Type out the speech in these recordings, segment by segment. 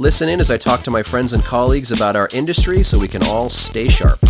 Listen in as I talk to my friends and colleagues about our industry so we can all stay sharp.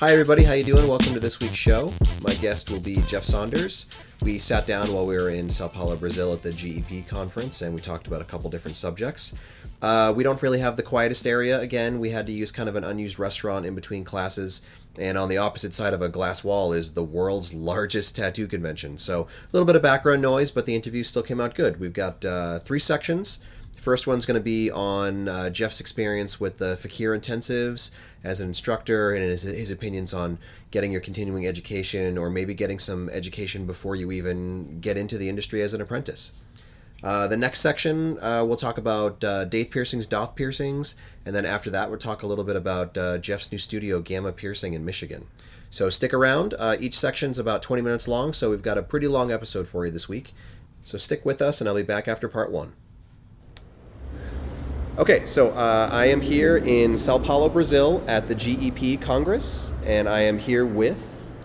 Hi everybody, how you doing? Welcome to this week's show. My guest will be Jeff Saunders. We sat down while we were in Sao Paulo, Brazil at the GEP conference and we talked about a couple different subjects. Uh, we don't really have the quietest area. Again, we had to use kind of an unused restaurant in between classes. And on the opposite side of a glass wall is the world's largest tattoo convention. So a little bit of background noise, but the interview still came out good. We've got uh, three sections. First one's going to be on uh, Jeff's experience with the Fakir intensives as an instructor and his, his opinions on getting your continuing education or maybe getting some education before you even get into the industry as an apprentice. Uh, the next section, uh, we'll talk about uh, piercings, Doth piercings, and then after that, we'll talk a little bit about uh, Jeff's new studio, Gamma Piercing in Michigan. So stick around. Uh, each section's about 20 minutes long, so we've got a pretty long episode for you this week. So stick with us, and I'll be back after part one. Okay, so I am here in Sao Paulo, Brazil at the GEP Congress, and I am here with.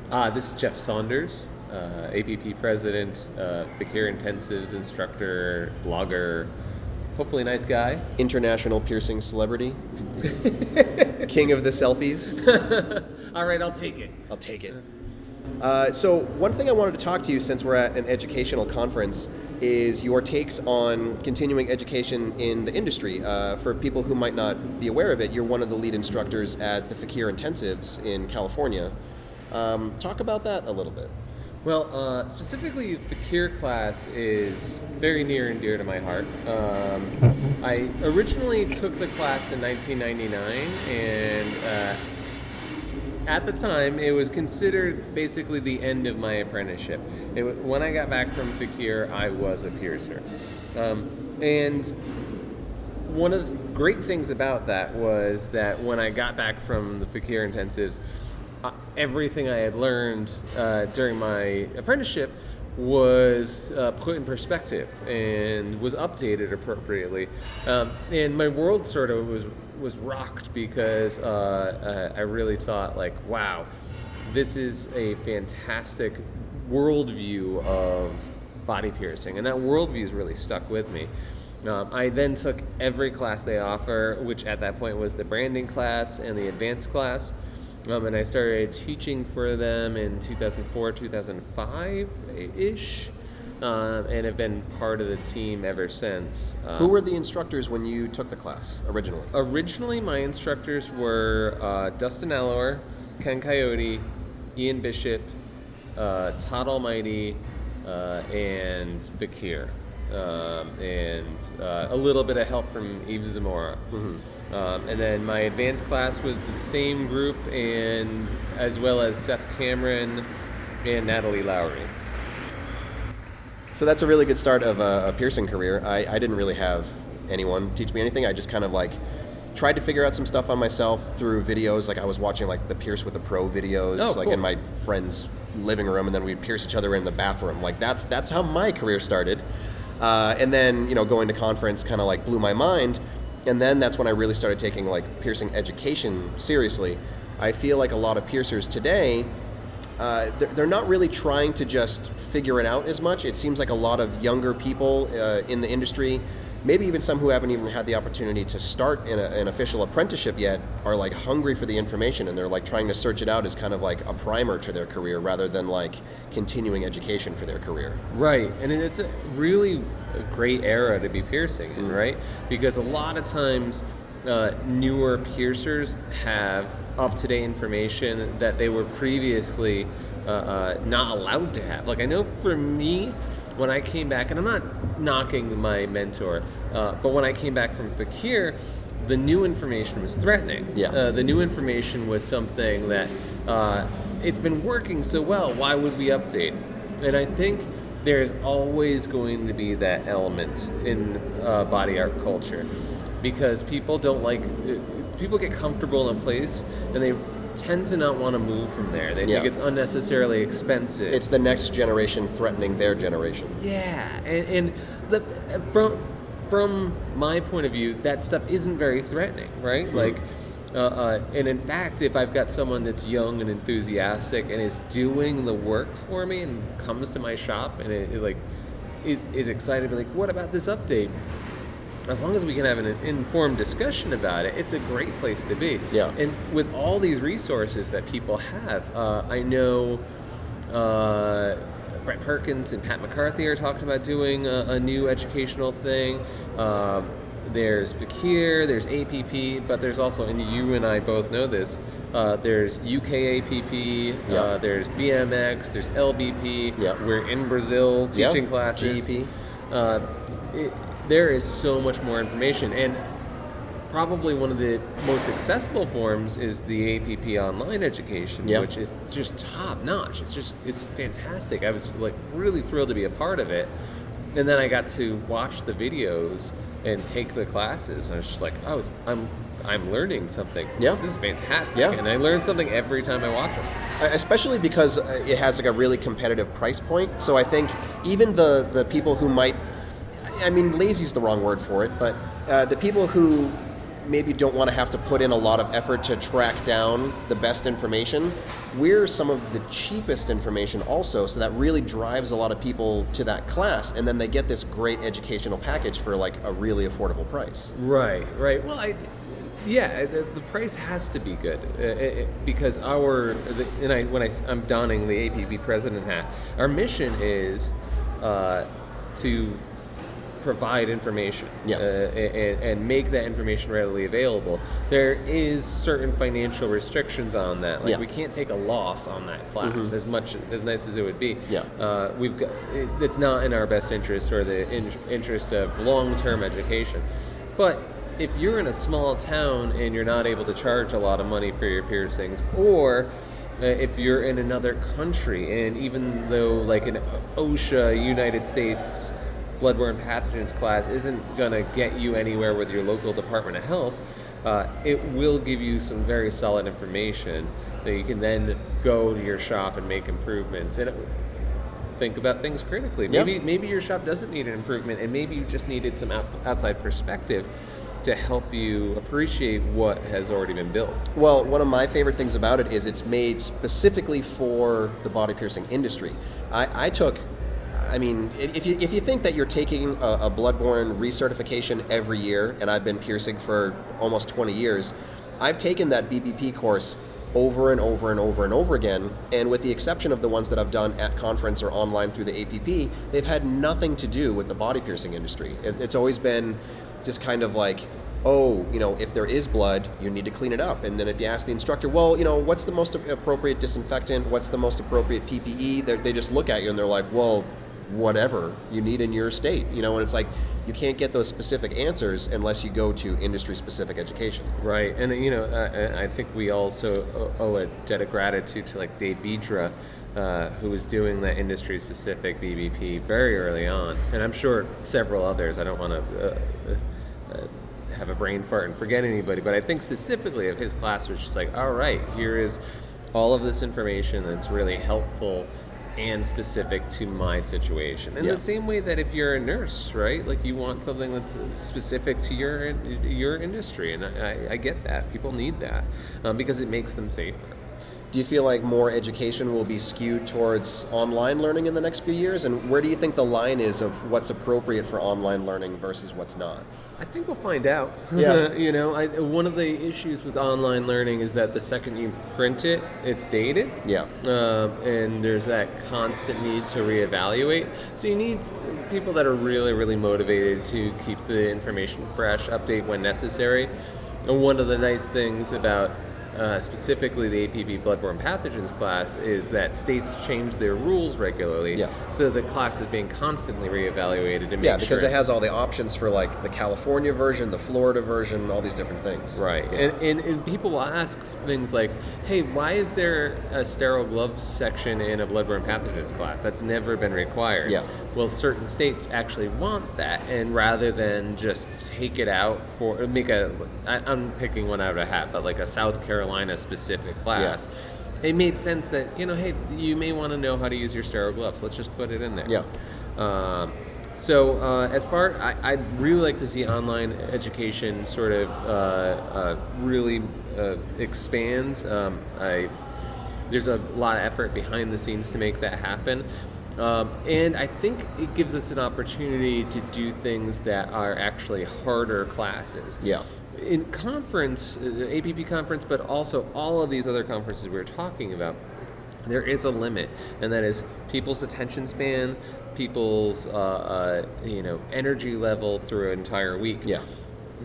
Uh, this is Jeff Saunders, uh, APP president, uh, Fakir Intensives instructor, blogger, hopefully nice guy. International piercing celebrity, king of the selfies. All right, I'll take it. I'll take it. Uh, so, one thing I wanted to talk to you since we're at an educational conference is your takes on continuing education in the industry. Uh, for people who might not be aware of it, you're one of the lead instructors at the Fakir Intensives in California. Um, talk about that a little bit. Well, uh, specifically, Fakir class is very near and dear to my heart. Um, I originally took the class in 1999, and uh, at the time, it was considered basically the end of my apprenticeship. It, when I got back from Fakir, I was a piercer. Um, and one of the great things about that was that when I got back from the Fakir intensives, everything I had learned uh, during my apprenticeship was uh, put in perspective and was updated appropriately. Um, and my world sort of was was rocked because uh, uh, I really thought like, wow, this is a fantastic worldview of body piercing, and that worldview has really stuck with me. Um, I then took every class they offer, which at that point was the branding class and the advanced class. Um, and I started teaching for them in 2004, 2005 ish, um, and have been part of the team ever since. Um, Who were the instructors when you took the class originally? Originally, my instructors were uh, Dustin Allor, Ken Coyote, Ian Bishop, uh, Todd Almighty, uh, and Fakir. Um, and uh, a little bit of help from Eve Zamora. Mm-hmm. Um, and then my advanced class was the same group, and as well as Seth Cameron and Natalie Lowry. So that's a really good start of a, a piercing career. I, I didn't really have anyone teach me anything. I just kind of like tried to figure out some stuff on myself through videos. Like I was watching like the Pierce with the Pro videos, Oh, like cool. in my friend's living room, and then we'd pierce each other in the bathroom. Like that's that's how my career started. Uh, and then you know going to conference kind of like blew my mind. And then that's when I really started taking like piercing education seriously. I feel like a lot of piercers today uh, they're, not really trying to just figure it out as much. It seems like a lot of younger people uh, in the industry, maybe even some who haven't even had the opportunity to start in a, an official apprenticeship yet, are like hungry for the information and they're like trying to search it out as kind of like a primer to their career rather than like continuing education for their career. Right, and it's a really a great era to be piercing in, right? Because a lot of times uh, newer piercers have up to date information that they were previously uh, uh, not allowed to have. Like, I know for me, when I came back, and I'm not knocking my mentor, uh, but when I came back from Fakir, the new information was threatening. Yeah. Uh, the new information was something that uh, it's been working so well. Why would we update? And I think there's always going to be that element in uh, body art culture. because people don't like people get comfortable in a place and they tend to not want to move from there. They Yeah. think it's unnecessarily expensive. It's the next generation threatening their generation. Yeah, and, and the, from from my point of view, that stuff isn't very threatening, right? Like, uh, uh, and in fact, if I've got someone that's young and enthusiastic and is doing the work for me and comes to my shop and it, it, like is is excited, to be like, what about this update? As long as we can have an informed discussion about it, it's a great place to be. Yeah. And with all these resources that people have, uh, I know uh, Brett Perkins and Pat McCarthy are talking about doing a, a new educational thing. Um, there's Fakir, there's APP, but there's also, and you and I both know this, uh, there's UKAPP, Yeah. uh, there's BMX, there's LBP. Yeah. We're in Brazil Yeah. teaching classes. GEP. Uh, it, there is so much more information, and probably one of the most accessible forms is the APP online education, Yeah. which is just top notch. It's just it's fantastic. I was like really thrilled to be a part of it, and then I got to watch the videos and take the classes, and I was just like, I was I'm I'm learning something. Yeah. this is fantastic, Yeah. and I learn something every time I watch them. especially because uh, it has like a really competitive price point. So I think even the the people who might, I mean, lazy is the wrong word for it, but uh, the people who maybe don't want to have to put in a lot of effort to track down the best information, we're some of the cheapest information also. So that really drives a lot of people to that class, and then they get this great educational package for like a really affordable price. Right, right. Well, I, yeah, the, the price has to be good uh, uh, because our, the, and I, when I, am donning the APP president hat, our mission is uh, to provide information uh, and, and make that information readily available. There is certain financial restrictions on that. Like. Mm-hmm. we can't take a loss on that class as much as nice as it would be. Yeah. Uh, we've got it, it's not in our best interest or the in, interest of long-term education. But if you're in a small town and you're not able to charge a lot of money for your piercings, or uh, if you're in another country and even though like an OSHA United States bloodborne pathogens class isn't going to get you anywhere with your local Department of Health, uh, it will give you some very solid information that you can then go to your shop and make improvements. And it, think about things critically. Maybe maybe your shop doesn't need an improvement, and maybe you just needed some out, outside perspective to help you appreciate what has already been built. Well, one of my favorite things about it is it's made specifically for the body piercing industry. I, I took, I mean, if you, if you think that you're taking a, a bloodborne recertification every year, and I've been piercing for almost 20 years, I've taken that BBP course over and over and over and over again, and with the exception of the ones that I've done at conference or online through the APP, they've had nothing to do with the body piercing industry. It, it's always been just kind of like, oh, you know, if there is blood, you need to clean it up. And then if you ask the instructor, well, you know, what's the most appropriate disinfectant? What's the most appropriate PPE? They're, they just look at you and they're like, well, whatever you need in your state, you know, and it's like, you can't get those specific answers unless you go to industry specific education. Right, and you know, I think we also owe- a debt of gratitude to like Dave Vidra, uh, who was doing that industry-specific BBP very early on, and I'm sure several others. I don't want to uh, uh, have a brain fart and forget anybody, but I think specifically of his class was just like, all right, here is all of this information that's really helpful and specific to my situation. In Yeah. the same way that if you're a nurse, right, like you want something that's specific to your your industry, and I, I get that. People need that um, because it makes them safer. Do you feel like more education will be skewed towards online learning in the next few years? And where do you think the line is of what's appropriate for online learning versus what's not? I think we'll find out. Yeah. you know, I, one of the issues with online learning is that the second you print it, it's dated. Yeah. Um, and there's that constant need to reevaluate. So you need people that are really, really motivated to keep the information fresh, update when necessary. And one of the nice things about uh, specifically the APP bloodborne pathogens class is that states change their rules regularly. Yeah. So the class is being constantly reevaluated to make Yeah, sure because it has all the options for like the California version, the Florida version, all these different things. Right. Yeah. And, and, and people will ask things like, hey, why is there a sterile gloves section in a bloodborne pathogens class? That's never been required. Yeah. Well, certain states actually want that, and rather than just take it out for make a, I, I'm picking one out of a hat, but like a South Carolina specific class, it made sense that you know, hey, you may want to know how to use your sterile gloves. Let's just put it in there. Yeah. Um, so uh, as far, I, I'd really like to see online education sort of uh, uh, really uh, expands. Um, I there's a lot of effort behind the scenes to make that happen. Um, and I think it gives us an opportunity to do things that are actually harder classes. Yeah. In conference, uh, APP conference, but also all of these other conferences we were talking about, there is a limit, and that is people's attention span, people's uh, uh, you know energy level through an entire week. Yeah.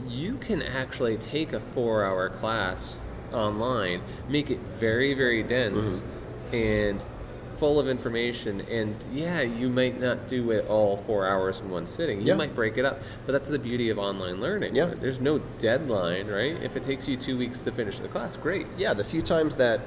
You can actually take a four-hour class online, make it very, very dense, Mm-hmm. and full of information. And yeah, you might not do it all four hours in one sitting. You Yeah. might break it up, but that's the beauty of online learning. Yeah. There's no deadline, right? If it takes you two weeks to finish the class, great. Yeah, the few times that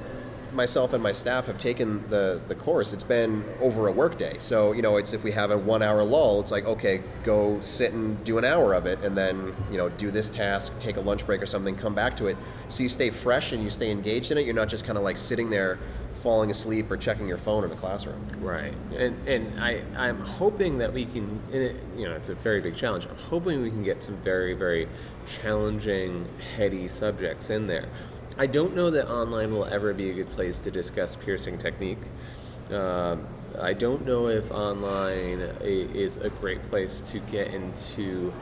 myself and my staff have taken the, the course, it's been over a workday. So, you know, it's if we have a one hour lull, it's like, okay, go sit and do an hour of it and then, you know, do this task, take a lunch break or something, come back to it. So you stay fresh and you stay engaged in it. You're not just kind of like sitting there falling asleep or checking your phone in the classroom. Right, and and I I'm hoping that we can, and it, you know, it's a very big challenge. I'm hoping we can get some very very challenging, heady subjects in there. I don't know that online will ever be a good place to discuss piercing technique. Um, I don't know if online is a great place to get into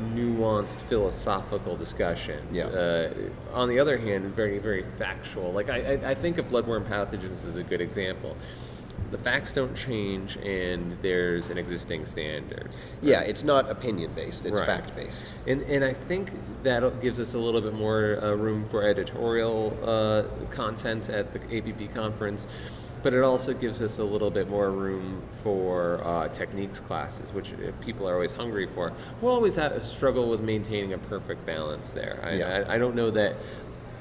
nuanced philosophical discussions. Yeah. Uh, on the other hand, very, very factual. Like, I, I, I think of bloodborne pathogens as a good example. The facts don't change, and there's an existing standard. Yeah, it's not opinion based, it's Right. fact based. And, and I think that gives us a little bit more uh, room for editorial uh, content at the APP conference, but it also gives us a little bit more room for uh, techniques classes, which uh, people are always hungry for. We'll always have a struggle with maintaining a perfect balance there. I, Yeah. I, I don't know that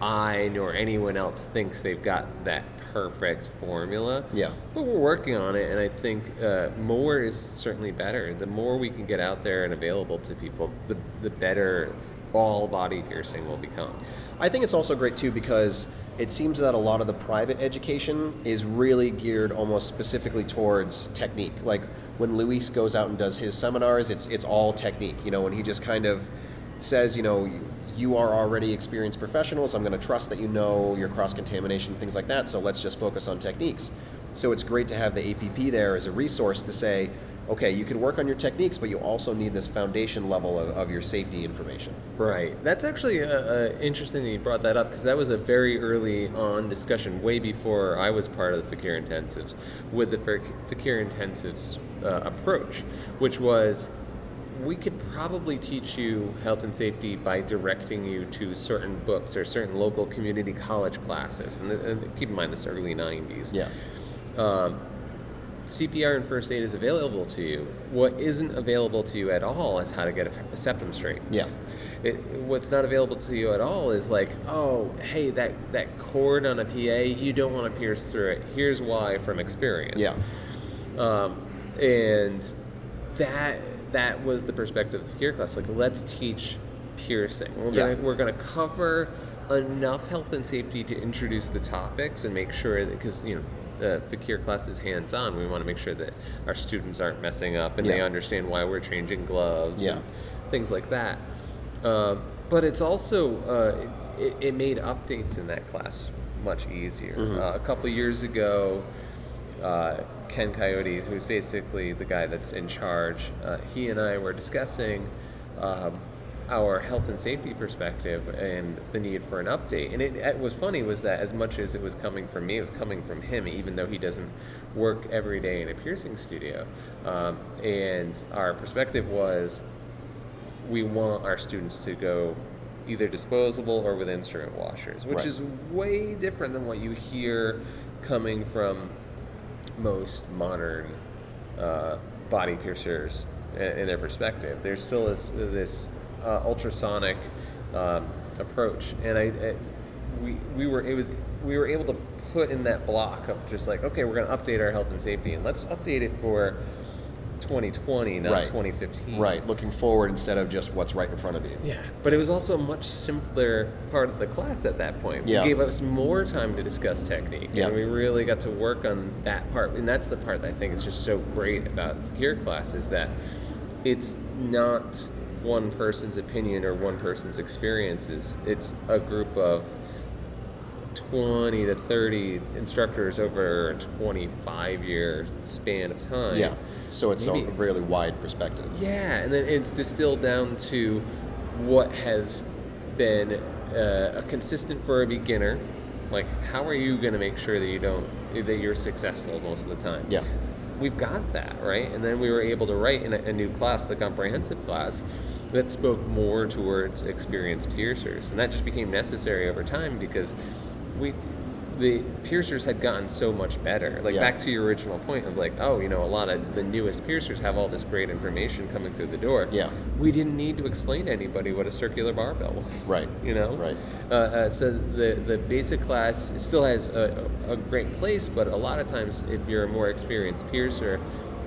I nor anyone else thinks they've got that perfect formula. Yeah. But we're working on it, and I think uh, more is certainly better. The more we can get out there and available to people, the, the better all body piercing will become. I think it's also great too because it seems that a lot of the private education is really geared almost specifically towards technique. Like when Luis goes out and does his seminars, it's it's all technique. You know, when he just kind of says, you know, you- you are already experienced professionals. I'm going to trust that you know your cross contamination, things like that. So let's just focus on techniques. So it's great to have the APP there as a resource to say, okay, you can work on your techniques, but you also need this foundation level of, of your safety information. Right. That's actually uh, uh, interesting that you brought that up because that was a very early on discussion, way before I was part of the Fakir Intensives, with the Fakir Intensives uh, approach, which was we could probably teach you health and safety by directing you to certain books or certain local community college classes. And, and keep in mind, this early 90s. Yeah. Um, CPR and first aid is available to you. What isn't available to you at all is how to get a, a septum straight. Yeah. It, what's not available to you at all is like, oh, hey, that, that cord on a PA, you don't want to pierce through it. Here's why from experience. Yeah. Um, and that that was the perspective of Fakir Class. Like, let's teach piercing. We're Yeah. gonna we're gonna cover enough health and safety to introduce the topics and make sure that because you know. Uh, the Fakir class is hands-on. We want to make sure that our students aren't messing up and they understand why we're changing gloves Yeah. and things like that. Um, but it's also uh, it, it made updates in that class much easier. Mm-hmm. Uh, a couple years ago, uh, Ken Coyote, who's basically the guy that's in charge, uh, he and I were discussing um, our health and safety perspective and the need for an update. And it, it was funny was that as much as it was coming from me, it was coming from him, even though he doesn't work every day in a piercing studio. Um, and our perspective was we want our students to go either disposable or with instrument washers, which Right. is way different than what you hear coming from most modern uh, body piercers in, in their perspective. There's still this, this uh, ultrasonic um, approach, and I, I we we were it was we were able to put in that block of just like okay we're going to update our health and safety and let's update it for 2020, not Right. 2015. Right, looking forward instead of just what's right in front of you. Yeah, but it was also a much simpler part of the class at that point. Yeah. It gave us more time to discuss technique, Yeah. and we really got to work on that part. And that's the part that I think is just so great about the Fakir class is that it's not one person's opinion or one person's experiences. It's a group of 20 to 30 instructors over a 25 year span of time. Yeah. So it's Maybe- a really wide perspective. Yeah, and then it's distilled down to what has been uh, a consistent for a beginner. Like, how are you going to make sure that you don't that you're successful most of the time? Yeah. We've got that right, and then we were able to write in a, a new class, the comprehensive class, that spoke more towards experienced piercers, and that just became necessary over time because we the piercers had gotten so much better. Like Yeah. back to your original point of like, oh, you know, a lot of the newest piercers have all this great information coming through the door. Yeah. We didn't need to explain to anybody what a circular barbell was. Right. You know. Right. Uh, uh, so the the basic class still has a, a great place, but a lot of times, if you're a more experienced piercer,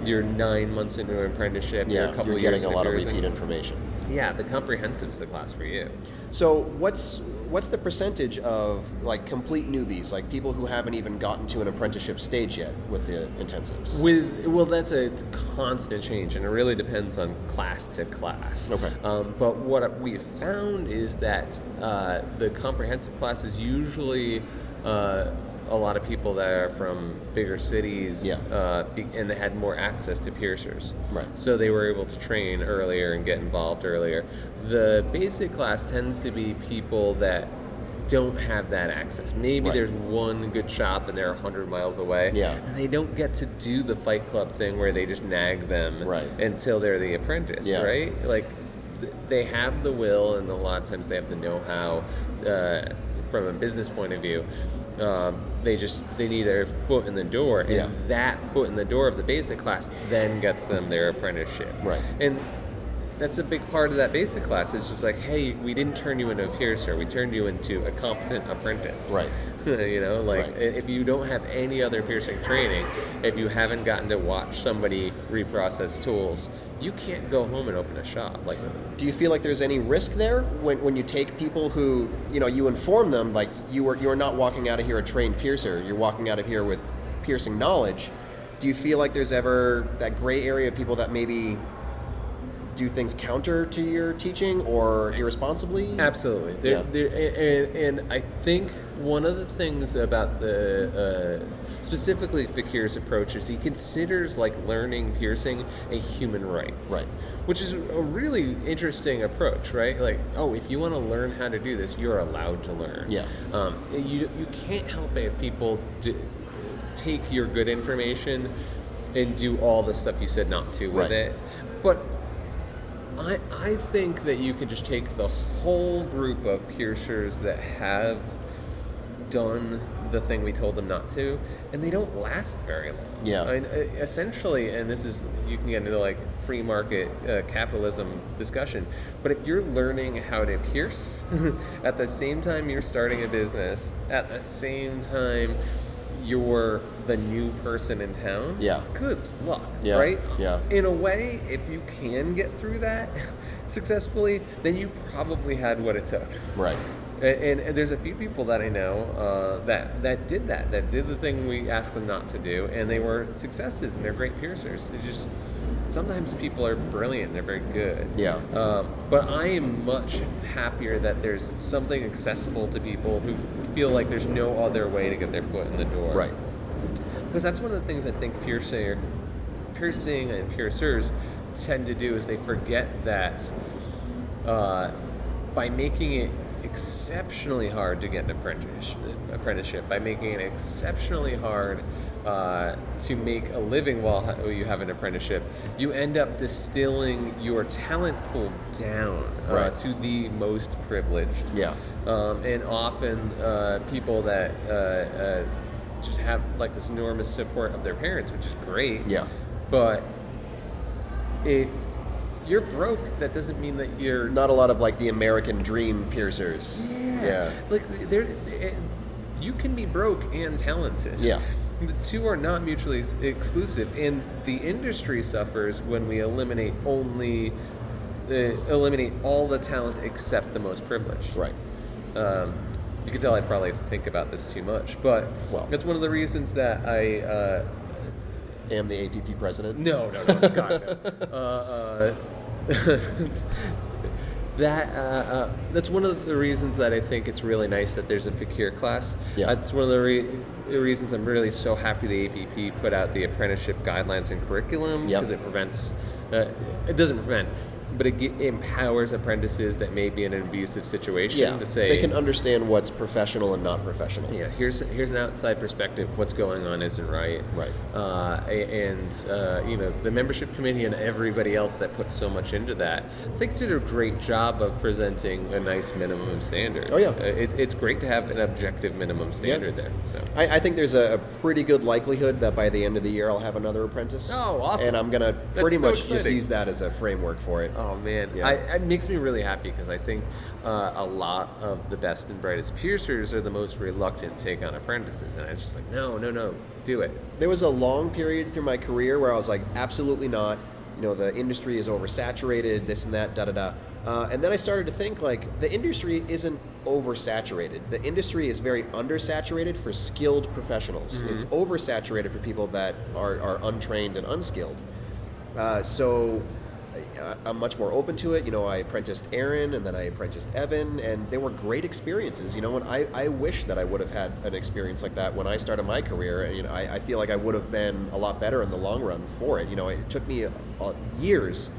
you're nine months into an apprenticeship. you're Yeah, a couple you're years getting a lot of repeat information. Yeah, the comprehensive's the class for you. So what's what's the percentage of like complete newbies, like people who haven't even gotten to an apprenticeship stage yet with the intensives? With well, that's a constant change, and it really depends on class to class. Okay. Um, but what we have found is that uh, the comprehensive class is usually uh, a lot of people that are from bigger cities, Yeah. uh, and they had more access to piercers. Right. So they were able to train earlier and get involved earlier. The basic class tends to be people that don't have that access. Maybe Right. there's one good shop and they're 100 miles away. Yeah. And they don't get to do the fight club thing where they just nag them Right. until they're the apprentice, Yeah. right? Like th- they have the will and a lot of times they have the know-how uh, from a business point of view. Um, they just they need their foot in the door, and Yeah. that foot in the door of the basic class then gets them their apprenticeship. Right. And that's a big part of that basic class. It's just like, hey, we didn't turn you into a piercer. We turned you into a competent apprentice. Right. you know, like Right. if you don't have any other piercing training, if you haven't gotten to watch somebody reprocess tools, you can't go home and open a shop. Like, Do you feel like there's any risk there when, when you take people who you know you inform them like you are you are not walking out of here a trained piercer, you're walking out of here with piercing knowledge. Do you feel like there's ever that gray area of people that maybe do things counter to your teaching or irresponsibly? Absolutely. There, Yeah. there, and, and I think one of the things about the uh, specifically Fakir's approach is he considers like learning piercing a human right. Right. Which is a really interesting approach, right? Like, oh, if you want to learn how to do this, you're allowed to learn. Yeah. Um, you you can't help it if people do, take your good information and do all the stuff you said not to with Right. it, but I, I think that you could just take the whole group of piercers that have done the thing we told them not to, and they don't last very long. Yeah. I, essentially, and this is you can get into like free market uh, capitalism discussion, but if you're learning how to pierce at the same time you're starting a business, at the same time you're the new person in town. Yeah. Good luck. Yeah, Right. yeah. In a way, if you can get through that successfully, then you probably had what it took. Right. And, and there's a few people that I know uh, that that did that, that did the thing we asked them not to do, and they were successes, and they're great piercers. They just sometimes people are brilliant, they're very good. Yeah. Um, but I am much happier that there's something accessible to people who feel like there's no other way to get their foot in the door. Right. Because that's one of the things I think piercing, piercing and piercers tend to do is they forget that uh, by making it exceptionally hard to get an apprenticeship, apprenticeship by making it exceptionally hard uh, to make a living while you have an apprenticeship, you end up distilling your talent pool down uh, Right. to the most privileged. Yeah. Um, and often uh, people that uh, uh, just have like this enormous support of their parents, which is great. Yeah. But if you're broke, that doesn't mean that you're Not a lot of like the American dream piercers. Yeah. Like there, you can be broke and talented. Yeah. the two are not mutually ex- exclusive, and the industry suffers when we eliminate only uh, eliminate all the talent except the most privileged. Right. Um, you can tell I probably think about this too much, but Well. that's one of the reasons that I. Uh, Am the APP president? no, no, no, God, no. Uh, uh, that uh, uh, that's one of the reasons that I think it's really nice that there's a Fakir class. Yeah. That's one of the, re- the reasons I'm really so happy the APP put out the apprenticeship guidelines and curriculum Yep. because it prevents. Uh, it doesn't prevent, but it ge- empowers apprentices that may be in an abusive situation Yeah. to say they can understand what's professional and not professional. yeah, here's here's an outside perspective. What's going on isn't right. Right. Uh, and uh, you know the membership committee and everybody else that put so much into that, I think did a great job of presenting a nice minimum standard. Oh, yeah. Uh, it, it's great to have an objective minimum standard there. So. I, I think there's a, a pretty good likelihood that by the end of the year I'll have another apprentice. Oh, awesome. And I'm gonna pretty so much just use that as a framework for it. Oh man, Yeah. I, it makes me really happy because I think uh, a lot of the best and brightest piercers are the most reluctant to take on apprentices, and it's just like, no, no, no, do it. There was a long period through my career where I was like, absolutely not. You know, the industry is oversaturated, this and that, da da da. Uh, and then I started to think like the industry isn't oversaturated. The industry is very undersaturated for skilled professionals. It's oversaturated for people that are, are untrained and unskilled. Uh, so I'm much more open to it. You know, I apprenticed Aaron and then I apprenticed Evan, and they were great experiences. You know, and I, I wish that I would have had an experience like that when I started my career. And, you know, I, I feel like I would have been a lot better in the long run for it. You know, it took me uh years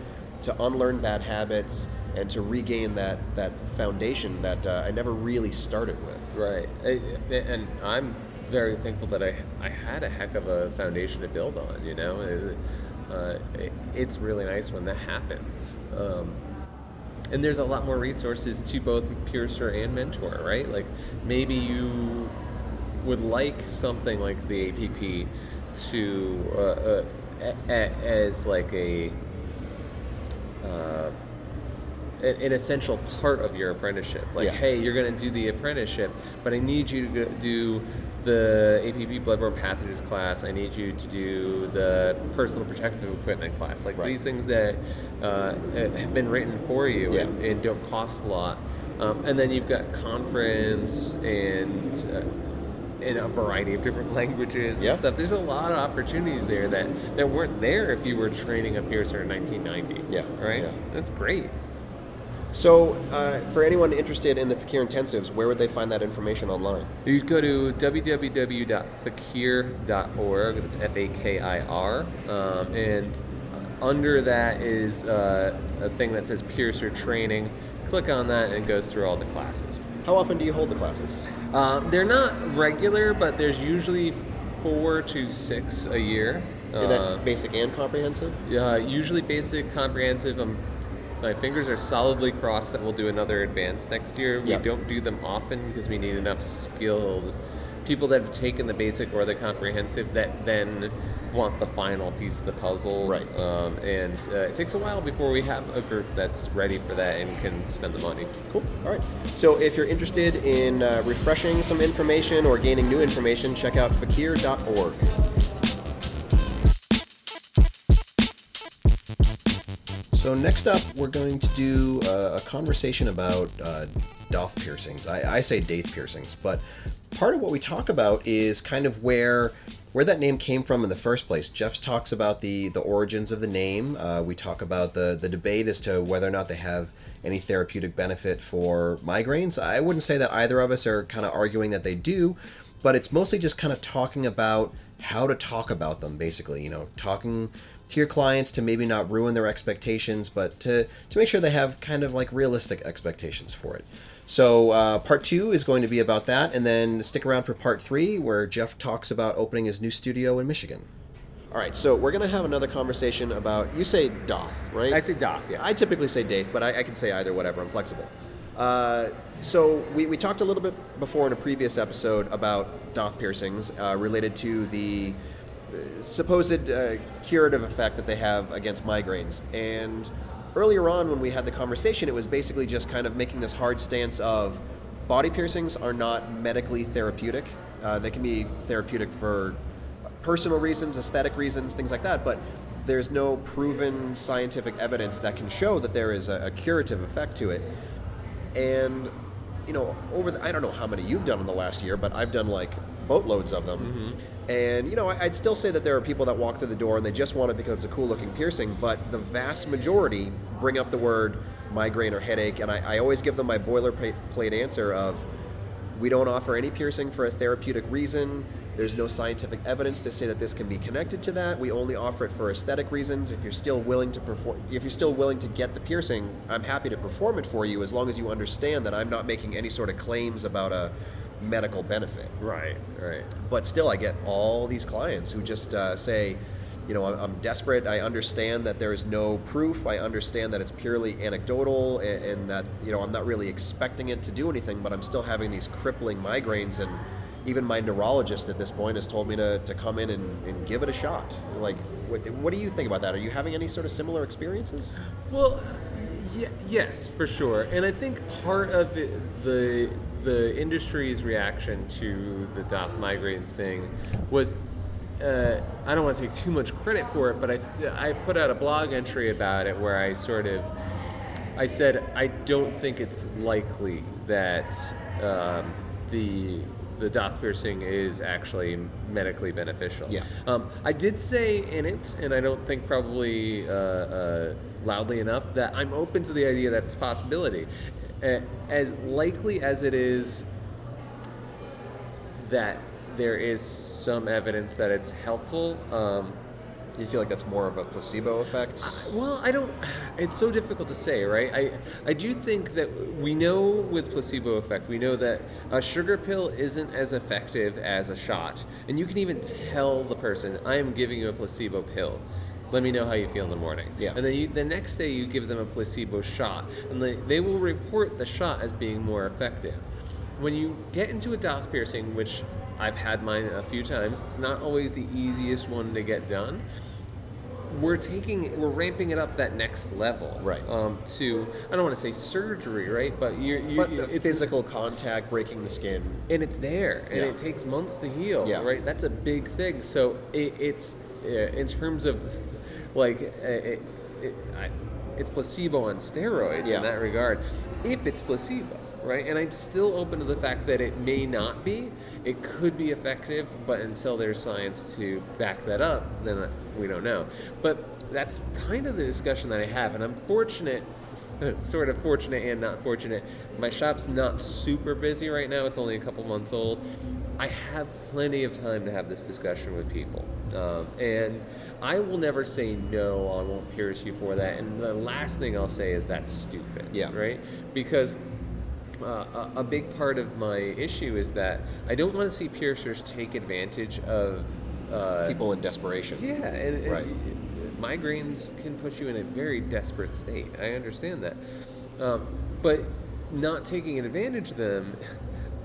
to unlearn bad habits and to regain that, that foundation that uh, I never really started with. Right, and I'm very thankful that I I had a heck of a foundation to build on. You know, It- uh, it, it's really nice when that happens. Um, and there's a lot more resources to both Piercer and Mentor, right? Like maybe you would like something like the APP to uh, uh, a, a, as like a uh, an an essential part of your apprenticeship. Like, Yeah. hey, you're going to do the apprenticeship, but I need you to do the APP bloodborne pathogens class. I need you to do the personal protective equipment class. Like Right. these things that uh, have been written for you Yeah. and, and don't cost a lot. Um, and then you've got conference and. Uh, in a variety of different languages Yeah. and stuff. There's a lot of opportunities there that, that weren't there if you were training a piercer in 1990. Yeah, Right? yeah. That's great. So, uh, for anyone interested in the Fakir intensives, where would they find that information online? You go to www.fakir.org. That's F A K I R. Um, and under that is uh, a thing that says Piercer Training. Click on that and it goes through all the classes. How often do you hold the classes? Um, they're not regular, but there's usually four to six a year. Is Uh, that basic and comprehensive? Uh, usually basic, comprehensive. Um, my fingers are solidly crossed that we'll do another advance next year. We Yep. don't do them often because we need enough skilled people that have taken the basic or the comprehensive that then want the final piece of the puzzle. Right. Um, and uh, it takes a while before we have a group that's ready for that and can spend the money. Cool. All right. So, if you're interested in uh, refreshing some information or gaining new information, check out fakir.org. So next up, we're going to do uh, a conversation about uh, doth piercings. I, I say daith piercings, but part of what we talk about is kind of where where that name came from in the first place. Jeff talks about the the origins of the name. Uh, we talk about the the debate as to whether or not they have any therapeutic benefit for migraines. I wouldn't say that either of us are kind of arguing that they do, but it's mostly just kind of talking about how to talk about them basically you know talking to your clients to maybe not ruin their expectations but to to make sure they have kind of like realistic expectations for it so uh, part two is going to be about that and then stick around for part three where jeff talks about opening his new studio in michigan all right so we're going to have another conversation about you say doth right I say Doth, yeah. I typically say daith, but I, I can say either, whatever. I'm flexible. Uh, so we, we talked a little bit before in a previous episode about doth piercings uh, related to the supposed uh, curative effect that they have against migraines. And earlier on, when we had the conversation, it was basically just kind of making this hard stance of body piercings are not medically therapeutic. Uh, they can be therapeutic for personal reasons, aesthetic reasons, things like that, but there's no proven scientific evidence that can show that there is a, a curative effect to it. And you know, over the, I don't know how many you've done in the last year, but I've done like boatloads of them. Mm-hmm. And you know, I'd still say that there are people that walk through the door and they just want it because it's a cool looking piercing, but the vast majority bring up the word migraine or headache, and I, I always give them my boilerplate answer of we don't offer any piercing for a therapeutic reason. There's no scientific evidence to say that this can be connected to that. We only offer it for aesthetic reasons. If you're still willing to perform, if you're still willing to get the piercing, I'm happy to perform it for you as long as you understand that I'm not making any sort of claims about a medical benefit. Right, right. But still, I get all these clients who just uh, say, you know, I'm, desperate. I understand that there is no proof. I understand that it's purely anecdotal and, and that, you know, I'm not really expecting it to do anything, but I'm still having these crippling migraines. And even my neurologist at this point has told me to, to come in and, and give it a shot. Like, what, what do you think about that? Are you having any sort of similar experiences? Well, y- yes, for sure. And I think part of it, the the industry's reaction to the Doth migraine thing was. Uh, I don't want to take too much credit for it, but I, I put out a blog entry about it where I sort of I said I don't think it's likely that um, the the doth piercing is actually medically beneficial. Yeah. Um, I did say in it, and I don't think probably uh, uh, loudly enough, that I'm open to the idea that it's a possibility. As likely as it is that there is some evidence that it's helpful, um, Do you feel like that's more of a placebo effect? well, I don't. It's so difficult to say, right? I I do think that we know with placebo effect, we know that a sugar pill isn't as effective as a shot, and you can even tell the person, "I am giving you a placebo pill." Let me know how you feel in the morning. Yeah. And then you, the next day you give them a placebo shot, and they, they will report the shot as being more effective. When you get into a doth piercing, which I've had mine a few times, it's not always the easiest one to get done we're taking we're ramping it up that next level Right. um, to i don't want to say surgery right but you're, you're But it's physical contact, breaking the skin. and it's there and Yeah. it takes months to heal Yeah. right that's a big thing so it, it's uh, in terms of like it, it, I, it's placebo on steroids Yeah. in that regard if it's placebo right and i'm still open to the fact that it may not be it could be effective but until there's science to back that up then we don't know but that's kind of the discussion that i have and i'm fortunate sort of fortunate and not fortunate. My shop's not super busy right now. It's only a couple months old. I have plenty of time to have this discussion with people. Um, and I will never say no, I won't pierce you for that. And the last thing I'll say is that's stupid. Yeah. Right? Because uh, a, a big part of my issue is that I don't want to see piercers take advantage of uh, People in desperation. yeah, and, and Right. migraines can put you in a very desperate state. I understand that, um, but not taking advantage of them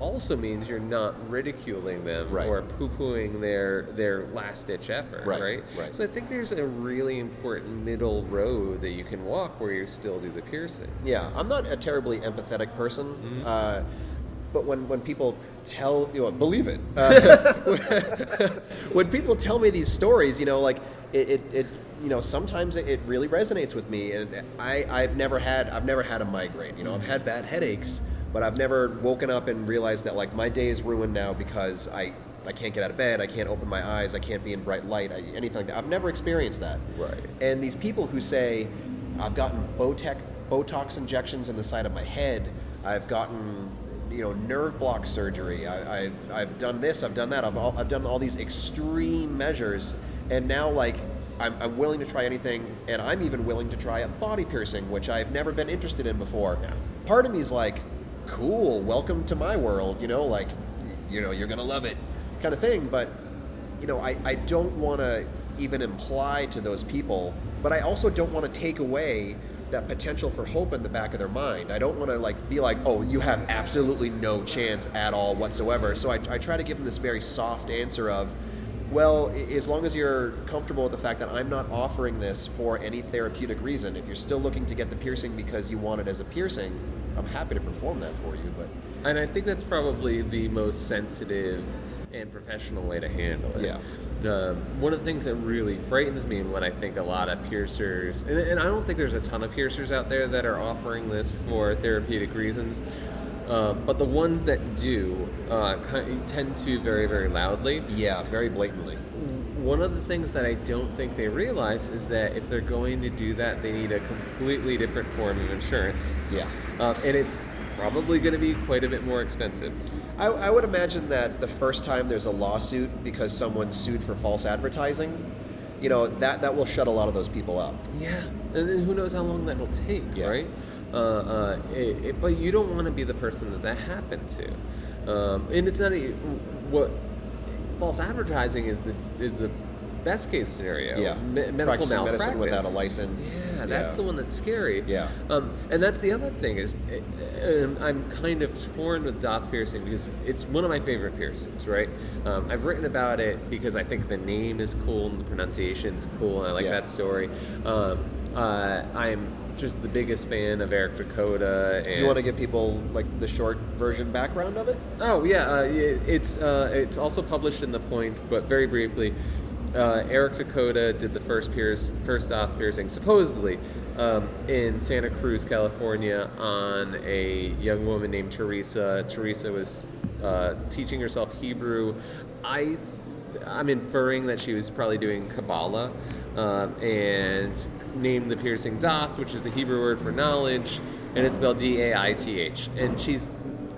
also means you're not ridiculing them Right. or poo-pooing their their last ditch effort. Right, Right. right. So I think there's a really important middle road that you can walk where you still do the piercing. Yeah, I'm not a terribly empathetic person, Mm-hmm. uh, but when, when people tell you know, believe it, uh, when people tell me these stories, you know, like it, it, it you know, sometimes it, it really resonates with me, and I I've never had I've never had a migraine. You know, I've had bad headaches, but I've never woken up and realized that like my day is ruined now because I. I can't get out of bed. I can't open my eyes. I can't be in bright light. I, anything like that. I've never experienced that. Right. And these people who say, I've gotten Botox, Botox injections in the side of my head, I've gotten, you know, nerve block surgery, I, I've, I've done this, I've done that, I've, all, I've done all these extreme measures, and now, like, I'm, I'm willing to try anything, and I'm even willing to try a body piercing, which I've never been interested in before. Yeah. Part of me is like, cool, welcome to my world, you know, like, you know, you're gonna love it, kind of thing, but you know, I, I don't want to even imply to those people, but I also don't want to take away that potential for hope in the back of their mind. I don't want to like be like, oh, you have absolutely no chance at all whatsoever. So I, I try to give them this very soft answer of, well, as long as you're comfortable with the fact that I'm not offering this for any therapeutic reason, if you're still looking to get the piercing because you want it as a piercing, I'm happy to perform that for you. But And I think that's probably the most sensitive and professional way to handle it. Yeah. Um, one of the things that really frightens me, and what I think a lot of piercers, and, and I don't think there's a ton of piercers out there that are offering this for therapeutic reasons, um, but the ones that do uh, tend to very, very loudly. Yeah, very blatantly. One of the things that I don't think they realize is that if they're going to do that, they need a completely different form of insurance. Yeah. Um, and it's probably going to be quite a bit more expensive. I, I would imagine that the first time there's a lawsuit because someone sued for false advertising, you know, that, that will shut a lot of those people up. Yeah, and then who knows how long that will take, Yeah. right? Uh, uh, it, it, but you don't want to be the person that that happened to, um, and it's not a, what false advertising is the is the best case scenario. Yeah. Me- medical Practicing malpractice medicine without a license. Yeah, that's the one that's scary. Yeah. Um, and that's the other thing is, uh, um, I'm kind of torn with daith piercing because it's one of my favorite piercings, right? Um, I've written about it because I think the name is cool and the pronunciation is cool, and I like Yeah. that story. Um, uh, I'm just the biggest fan of Erik Dakota. And Do you want to give people like the short version background of it? Oh yeah, uh, it, it's uh, it's also published in the Point, but very briefly, uh, Erik Dakota did the first pierce, first off piercing, supposedly um, in Santa Cruz, California, on a young woman named Teresa. Teresa was uh, teaching herself Hebrew. I I'm inferring that she was probably doing Kabbalah, um, and named the piercing Daith, which is the Hebrew word for knowledge, and it's spelled D A I T H. And she's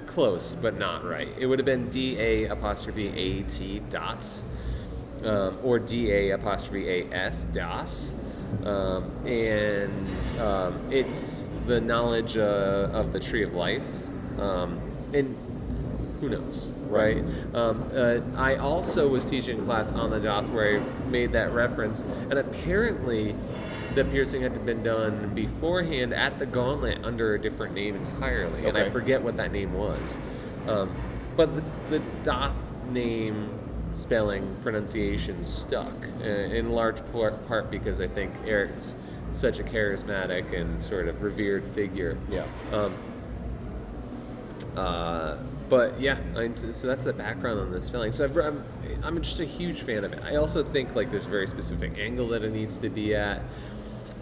close, but not right. It would have been D A apostrophe A T dot, um, or D A apostrophe A S das. Um, and um, it's the knowledge uh, of the tree of life. Um, and who knows, right? Um, uh, I also was teaching class on the Daith where I made that reference, and apparently the piercing had to been done beforehand at the gauntlet under a different name entirely, and I forget what that name was. Um, but the, the Daith name spelling pronunciation stuck, uh, in large par- part because I think Erik's such a charismatic and sort of revered figure. Yeah. Um, uh, but yeah, I, so that's the background on this spelling. So I've, I'm, I'm just a huge fan of it. I also think like there's a very specific angle that it needs to be at,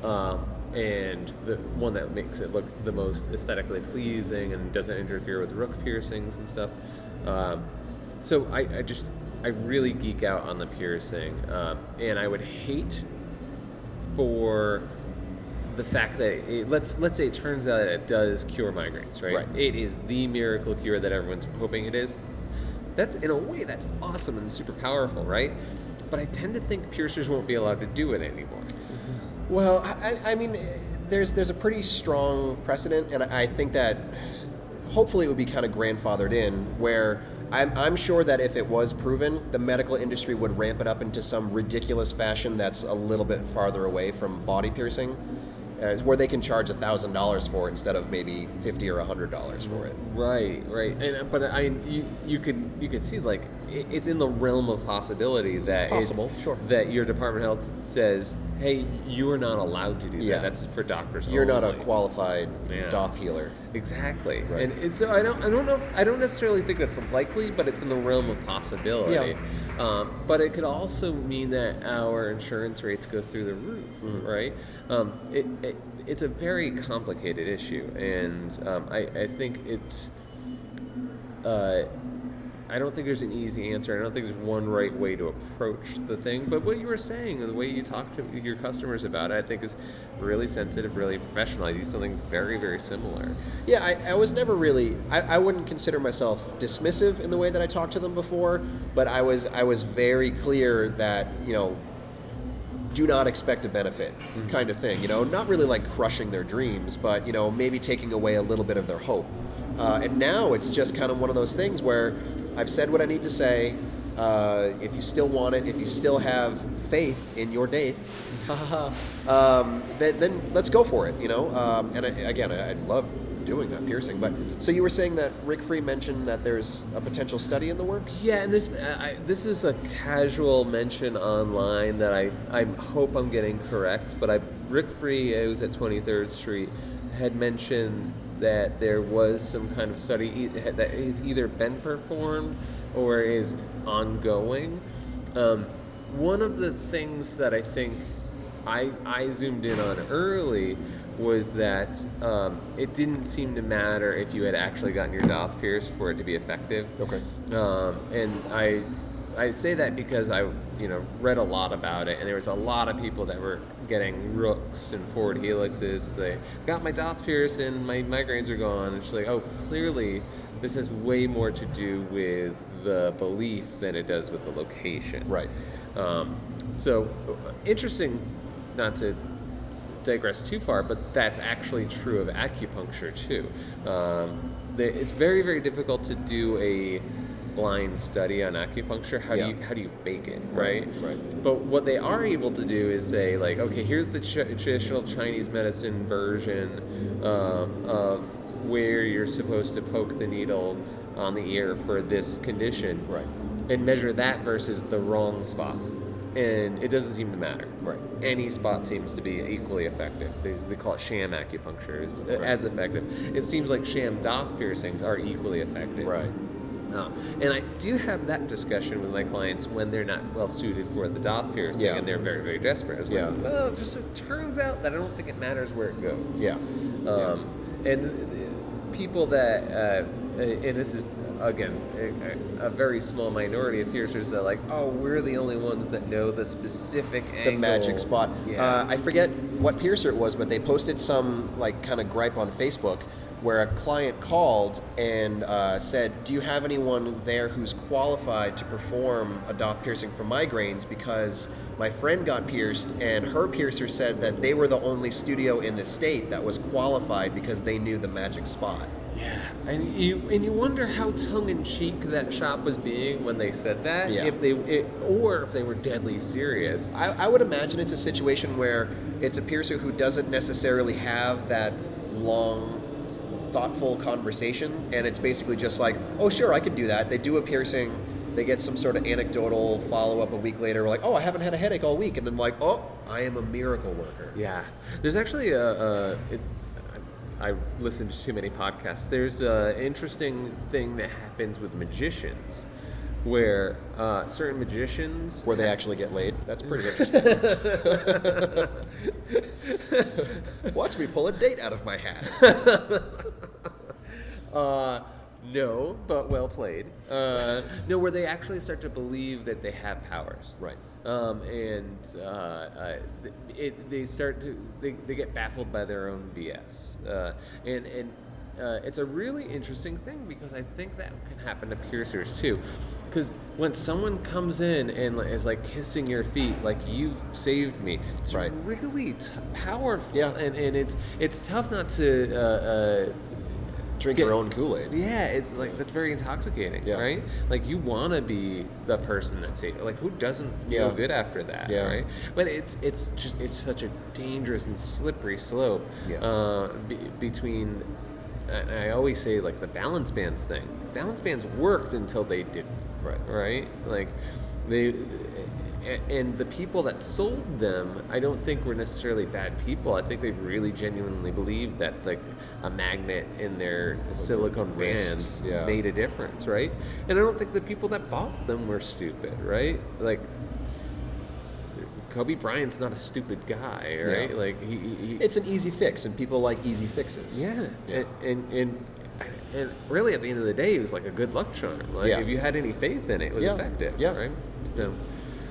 um, and the one that makes it look the most aesthetically pleasing and doesn't interfere with rook piercings and stuff. Um, so I, I just I really geek out on the piercing, um, and I would hate for the fact that it, let's let's say it turns out that it does cure migraines, right? Right. It is the miracle cure that everyone's hoping it is. That's in a way that's awesome and super powerful, right? But I tend to think piercers won't be allowed to do it anymore. Well, I, I mean, there's there's a pretty strong precedent, and I think that hopefully it would be kind of grandfathered in, where I'm, I'm sure that if it was proven, the medical industry would ramp it up into some ridiculous fashion that's a little bit farther away from body piercing, uh, where they can charge thousand dollars for it instead of maybe fifty or hundred dollars for it. Right, right, and but I you you could you could see like it's in the realm of possibility that it's- Possible, sure. that your department of health says, hey, you are not allowed to do Yeah. that. That's for doctors. You're not a qualified Yeah. daith healer. Exactly, Right. and, and so I don't I don't know if, I don't necessarily think that's likely, but it's in the realm of possibility. Yeah. Um, but it could also mean that our insurance rates go through the roof, Mm-hmm. right? Um, it, it it's a very complicated issue, and um, I I think it's. Uh, I don't think there's an easy answer. I don't think there's one right way to approach the thing. But what you were saying, the way you talk to your customers about it, I think is really sensitive, really professional. I do something very, very similar. Yeah, I, I was never really. I, I wouldn't consider myself dismissive in the way that I talked to them before, but I was I was very clear that you know, do not expect a benefit, kind of thing. You know, not really like crushing their dreams, but you know, maybe taking away a little bit of their hope. Uh, and now it's just kind of one of those things where I've said what I need to say. Uh, if you still want it, if you still have faith in your date, um, then, then let's go for it. You know, um, and I, again, I, I love doing that piercing. But so you were saying that Rick Free mentioned that there's a potential study in the works. Yeah, and this I, this is a casual mention online that I, I hope I'm getting correct, but I Rick Free, who's at 23rd Street, had mentioned that there was some kind of study that has either been performed or is ongoing. Um, one of the things that I think I, I zoomed in on early was that um, it didn't seem to matter if you had actually gotten your daith pierced for it to be effective. Okay. Um, and I I say that because I you know read a lot about it, and there was a lot of people that were getting rooks and forward helixes. They got my daith pierced and my migraines are gone. And she's like, oh, clearly this has way more to do with the belief than it does with the location. Right. Um, so interesting, not to digress too far, but that's actually true of acupuncture too. Um, it's very very difficult to do a blind study on acupuncture. How Yeah. do you how do you fake it, Right, right? right. But what they are able to do is say like, okay, here's the ch- traditional Chinese medicine version um, of where you're supposed to poke the needle on the ear for this condition, Right. and measure that versus the wrong spot. And it doesn't seem to matter. Right. Any spot seems to be equally effective. They, they call it sham acupuncture is uh, as effective. It seems like sham daith piercings are equally effective. Right. Uh, and I do have that discussion with my clients when they're not well suited for the daith piercing Yeah. and they're very, very desperate. I was Yeah. like, well, it just it turns out that I don't think it matters where it goes. Yeah. Um, And uh, people that, uh, and this is, again, a, a very small minority of piercers that are like, oh, we're the only ones that know the specific the angle. magic spot. Yeah. Uh, I forget what piercer it was, but they posted some like kind of gripe on Facebook where a client called and uh, said, "Do you have anyone there who's qualified to perform a daith piercing for migraines?" Because my friend got pierced, and her piercer said that they were the only studio in the state that was qualified because they knew the magic spot. Yeah, and you and you wonder how tongue in cheek that shop was being when they said that. Yeah. If they, it, or if they were deadly serious. I, I would imagine it's a situation where it's a piercer who doesn't necessarily have that long, thoughtful conversation, and it's basically just like, oh, sure, I could do that. They do a piercing, they get some sort of anecdotal follow up a week later, like, oh, I haven't had a headache all week, and then like, oh, I am a miracle worker. Yeah, there's actually a. a it, I I listened to too many podcasts. There's an interesting thing that happens with magicians, where uh, certain magicians Where they actually get laid. That's pretty interesting. Watch me pull a date out of my hat. Uh, no, but well played. Uh, no, where they actually start to believe that they have powers. Right. Um, and uh, uh, it, they start to they, they get baffled by their own BS. Uh, and and uh, it's a really interesting thing because I think that can happen to piercers too. Because when someone comes in and is like kissing your feet, like you've saved me, it's Right. really t- powerful. Yeah. And, and it's it's tough not to uh, uh, Drink your own Kool Aid. yeah, it's like that's very intoxicating, Yeah. right? Like you want to be the person that saves. Like who doesn't feel Yeah. good after that, Yeah. right? But it's it's just it's such a dangerous and slippery slope Yeah. uh, be, between. And I always say like the balance bands thing. Balance bands worked until they didn't, Right. right? Like they. And the people that sold them, I don't think were necessarily bad people. I think they really genuinely believed that like a magnet in their silicone Wrist, band yeah. made a difference, right? And I don't think the people that bought them were stupid, right? Like Kobe Bryant's not a stupid guy, right? Yeah. Like he, he, It's an easy fix, and people like easy fixes. yeah, Yeah. And, and and and really at the end of the day, it was like a good luck charm. Like Yeah. if you had any faith in it, it was effective. Yeah. Right. So,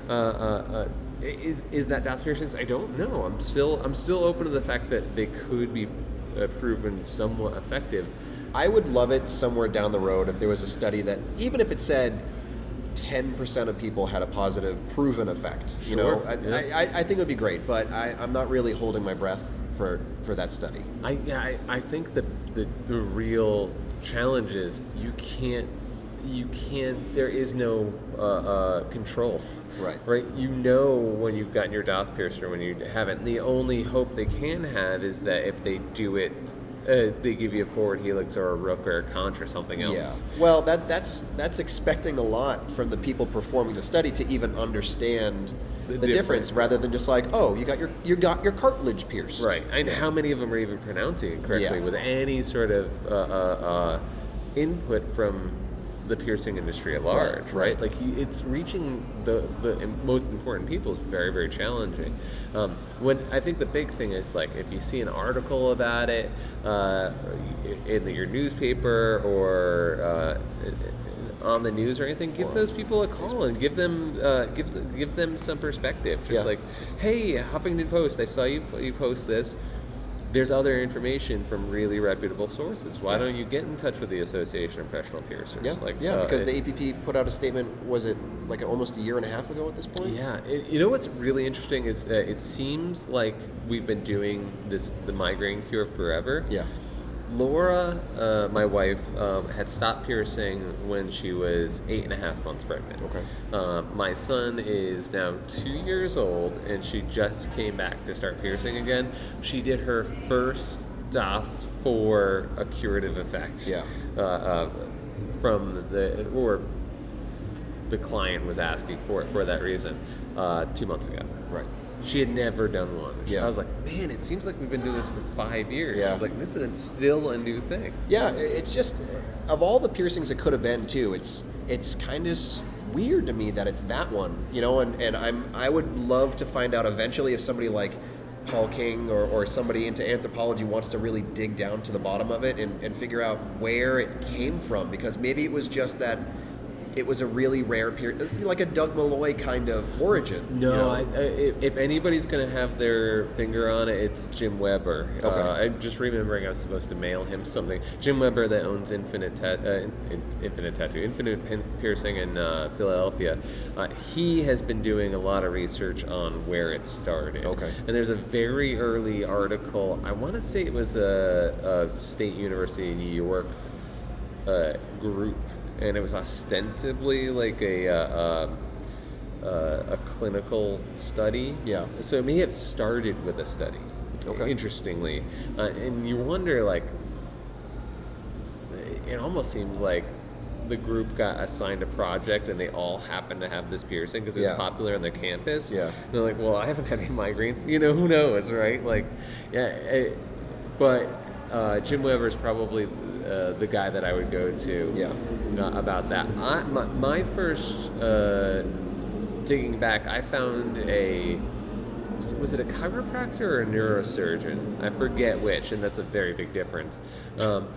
uh, uh, uh, is is that daith piercings? I don't know. I'm still I'm still open to the fact that they could be uh, proven somewhat effective. I would love it somewhere down the road if there was a study that, even if it said 10% of people had a positive proven effect. You know, I, yeah. I, I think it would be great, but I, I'm not really holding my breath for, for that study. I I, I think the, the the real challenge is you can't you can't there is no uh, uh, control Right. right you know when you've gotten your daith pierced or when you haven't the only hope they can have is that if they do it uh, they give you a forward helix or a rook or a conch or something else Yeah. Well, that that's that's expecting a lot from the people performing the study to even understand The the, difference. difference. rather than just like, oh, you got your you got your cartilage pierced. Right, and how many of them are even pronouncing it correctly Yeah. with any sort of uh, uh, uh, input from the piercing industry at large, right. Like you- it's reaching the the most important people is very very challenging. Um, when I think the big thing is like if you see an article about it uh, in your newspaper or uh, on the news or anything, give Or those people a call and give them uh, give give them some perspective. Just Yeah. like, hey, Huffington Post, I saw you you post this. There's other information from really reputable sources. Why Yeah. don't you get in touch with the Association of Professional Piercers? Yeah, like yeah, uh, because it- the APP put out a statement. Was it like almost a year and a half ago at this point? Yeah, it, you know what's really interesting is uh, it seems like we've been doing this the migraine cure forever. Yeah. Laura, uh, my wife, um, had stopped piercing when she was eight and a half months pregnant. Okay. Um, my son is now two years old, and she just came back to start piercing again. She did her first daith for a curative effect. Yeah. Uh, uh, from the or the client was asking for it for that reason uh, two months ago. Right. She had never done one. Yeah. I was like, man, it seems like we've been doing this for five years. Yeah. I was like, this is still a new thing. Yeah, it's just of all the piercings it could have been too. It's it's kind of weird to me that it's that one, you know. And, and I'm I would love to find out eventually if somebody like Paul King or, or somebody into anthropology wants to really dig down to the bottom of it and, and figure out where it came from because maybe it was just that it was a really rare period, like a Doug Malloy kind of origin. No, you know? I, I, if anybody's going to have their finger on it, it's Jim Weber. Okay. Uh, I'm just remembering I was supposed to mail him something. Jim Weber, that owns Infinite ta- uh, In- Infinite Tattoo, Infinite Pin- Piercing in uh, Philadelphia, uh, he has been doing a lot of research on where it started. Okay. And there's a very early article. I want to say it was a, a State University in New York uh, group, and it was ostensibly like a. Uh, um, uh, a clinical study. Yeah. So it may have started with a study. Okay. Interestingly, uh, and you wonder like, it almost seems like the group got assigned a project and they all happened to have this piercing because it was Yeah. popular on their campus. Yeah. And they're like, well, I haven't had any migraines. You know, who knows, right? Like, yeah. It, but uh, Jim Weber is probably uh, the guy that I would go to Yeah. uh, about that. I, my, my first uh, digging back, I found a was it, was it a chiropractor or a neurosurgeon? I forget which, and that's a very big difference. Um,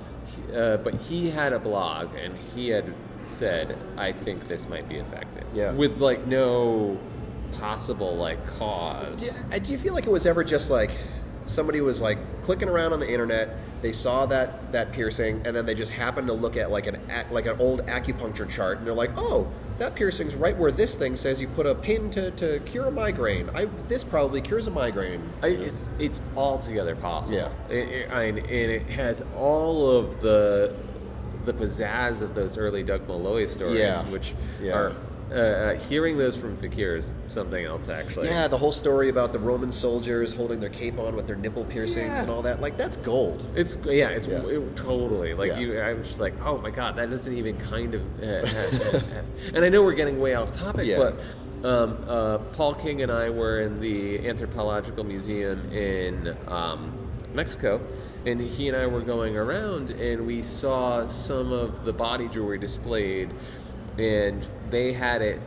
uh, but he had a blog, and he had said, "I think this might be effective." Yeah. With like no possible like cause. Yeah, uh, do you feel like it was ever just like somebody was like clicking around on the internet, they saw that that piercing, and then they just happened to look at like an like an old acupuncture chart, and they're like, oh, that piercing's right where this thing says you put a pin to, to cure a migraine. I this probably cures a migraine. I, it's it's altogether possible. Yeah. It, it, I, and it has all of the the pizzazz of those early Doug Malloy stories, Yeah. which Yeah. are uh, uh, hearing those from Fakir is something else actually. Yeah, the whole story about the Roman soldiers holding their cape on with their nipple piercings Yeah. and all that, like that's gold. It's yeah, it's Yeah. it- totally like Yeah. you. I'm just like, oh my god, that doesn't even kind of. Uh, and I know we're getting way off topic, but um, uh, Paul King and I were in the Anthropological Museum in um, Mexico, and he and I were going around, and we saw some of the body jewelry displayed, and they had it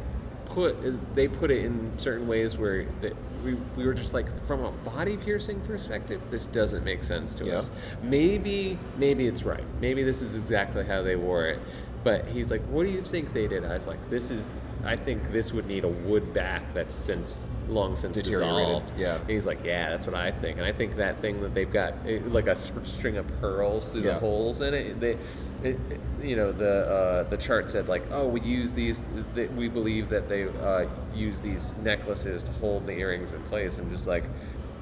put they put it in certain ways where that we, we were just like from a body piercing perspective this doesn't make sense to Yeah. us. Maybe maybe it's right. Maybe this is exactly how they wore it. But he's like what do you think they did? I was like this is i think this would need a wood back that's since long since dissolved. Yeah. and he's like yeah that's what i think. And i think that thing that they've got like a string of pearls through Yeah. the holes in it they it, it- you know the uh, the chart said like oh we use these th- we believe that they uh, use these necklaces to hold the earrings in place i'm just like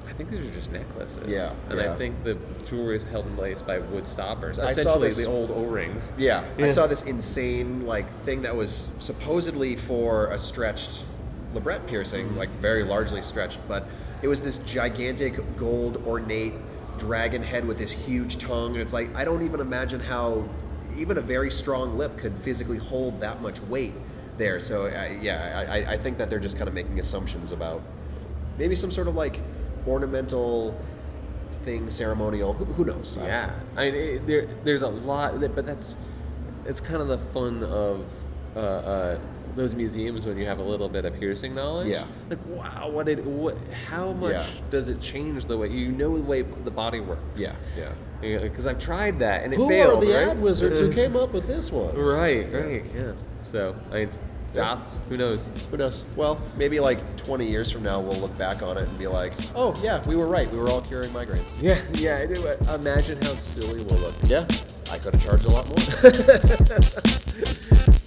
I think these are just necklaces. Yeah, and yeah. I think the jewelry is held in place by wood stoppers. I saw Essentially, this- the old O-rings. Yeah, I saw this insane like thing that was supposedly for a stretched labret piercing, like very largely stretched, but it was this gigantic gold ornate dragon head with this huge tongue, and it's like I don't even imagine how even a very strong lip could physically hold that much weight there. So I yeah, I, I- think that they're just kind of making assumptions about maybe some sort of like ornamental thing, ceremonial. Who, who knows? Yeah, I mean, it, there, there's a lot, but that's it's kind of the fun of uh, uh, those museums when you have a little bit of piercing knowledge. Yeah. Like, wow, what did what? How much Yeah. does it change the way you know the way the body works? Yeah, yeah. Because I've tried that and it Who failed. are the right? ad wizards who came up with this one? Right, right, yeah. So I mean, dots. Who knows? Who knows? Well, maybe like 20 years from now, we'll look back on it and be like, oh, yeah, we were right. We were all curing migraines. Yeah, yeah. I do. Imagine how silly we'll look. Yeah, I could have charged a lot more.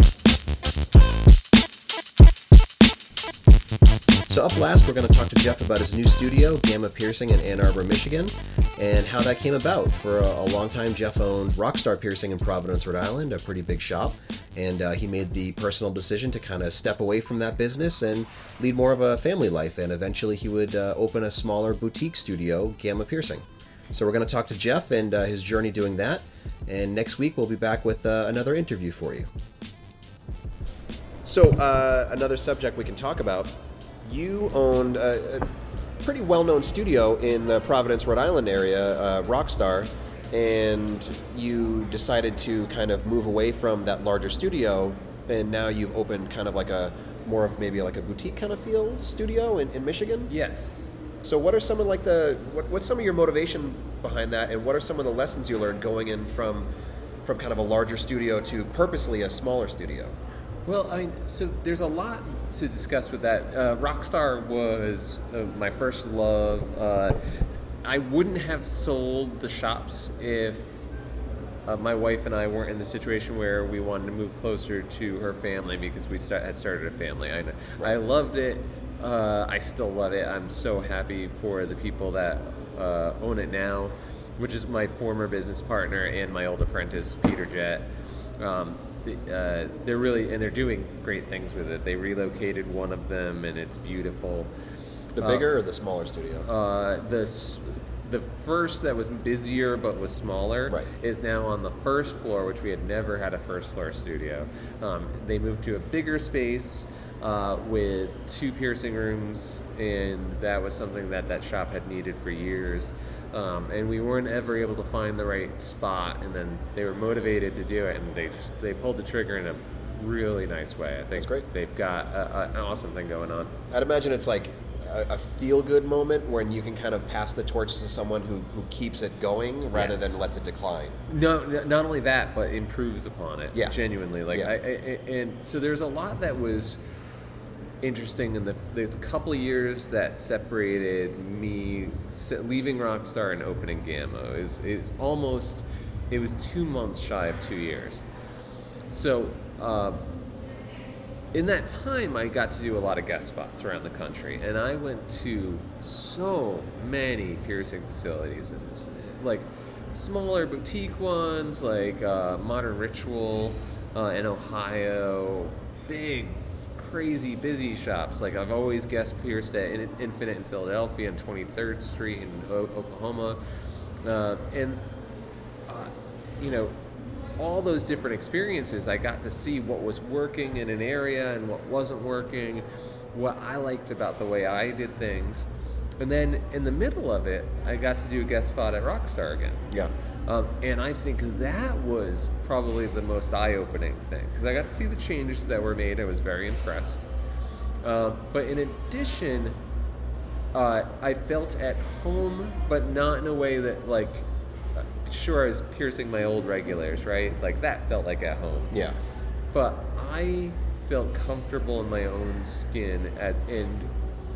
So up last, we're going to talk to Jeff about his new studio, Gamma Piercing in Ann Arbor, Michigan, and how that came about. For a, a long time, Jeff owned Rockstar Piercing in Providence, Rhode Island, a pretty big shop, and uh, he made the personal decision to kind of step away from that business and lead more of a family life. And eventually, he would uh, open a smaller boutique studio, Gamma Piercing. So we're going to talk to Jeff and uh, his journey doing that. And next week, we'll be back with uh, another interview for you. So, uh, another subject we can talk about. You owned a, a pretty well known studio in the Providence, Rhode Island area, uh, Rockstar, and you decided to kind of move away from that larger studio, and now you've opened kind of like a more of maybe like a boutique kind of feel studio in, in Michigan. Yes. So, what are some of like the what, what's some of your motivation behind that, and what are some of the lessons you learned going in from from kind of a larger studio to purposely a smaller studio? Well, I mean, so there's a lot to discuss with that. Uh, Rockstar was uh, my first love. Uh, I wouldn't have sold the shops if uh, my wife and I weren't in the situation where we wanted to move closer to her family because we start, had started a family. I, I loved it. Uh, I still love it. I'm so happy for the people that uh, own it now, which is my former business partner and my old apprentice, Peter Jett. Um, uh, they're really and they're doing great things with it. They relocated one of them, and it's beautiful. The Uh, bigger or the smaller studio? Uh, the the first that was busier but was smaller Right. is now on the first floor, which we had never had a first floor studio. Um, they moved to a bigger space uh, with two piercing rooms, and that was something that that shop had needed for years. Um, and we weren't ever able to find the right spot, and then they were motivated to do it, and they just they pulled the trigger in a really nice way. I think That's great. they've got a, a, an awesome thing going on. I'd imagine it's like a, a feel good moment when you can kind of pass the torch to someone who, who keeps it going rather Yes. than lets it decline. No, not only that, but improves upon it. Yeah. genuinely. Like, Yeah. I, I, and so there's a lot that was interesting in the the couple years that separated me leaving Rockstar and opening Gamma. Is is almost it was two months shy of two years. So. Uh, in that time, I got to do a lot of guest spots around the country, and I went to so many piercing facilities, like smaller boutique ones, like uh, Modern Ritual uh, in Ohio, big, crazy, busy shops. Like I've always guest pierced at Infinite in Philadelphia and 23rd Street in o- Oklahoma, uh, and uh, you know, all those different experiences, I got to see what was working in an area and what wasn't working, what I liked about the way I did things. And then in the middle of it, I got to do a guest spot at Rockstar again. Yeah. Um, and I think that was probably the most eye opening thing because I got to see the changes that were made. I was very impressed. Um, but in addition, uh, I felt at home, but not in a way that, like, uh, sure, I was piercing my old regulars, right? Like, that felt like at home Yeah. but I felt comfortable in my own skin as and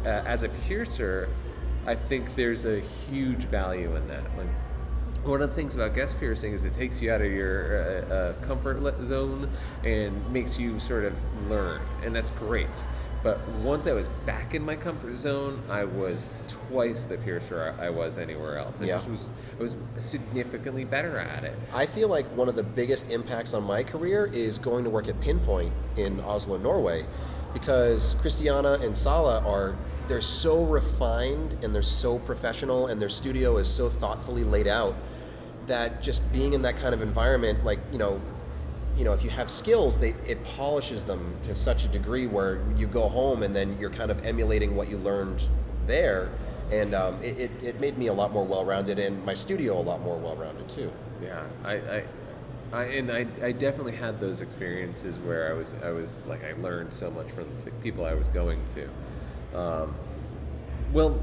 uh, as a piercer, I think there's a huge value in that. Like one of the things about guest piercing is it takes you out of your uh, uh, comfort zone and makes you sort of learn, and that's great. But once I was back in my comfort zone, I was twice the piercer I I was anywhere else. I Yeah. just was I was significantly better at it. I feel like one of the biggest impacts on my career is going to work at Pinpoint in Oslo, Norway, because Christiana and Sala are they're so refined and they're so professional and their studio is so thoughtfully laid out that just being in that kind of environment, like you know, you know, if you have skills, they it polishes them to such a degree where you go home and then you're kind of emulating what you learned there, and um, it, it, it made me a lot more well-rounded and my studio a lot more well-rounded too. Yeah, I, I I, and I, I definitely had those experiences where I was I was like I learned so much from the people I was going to. Um, well,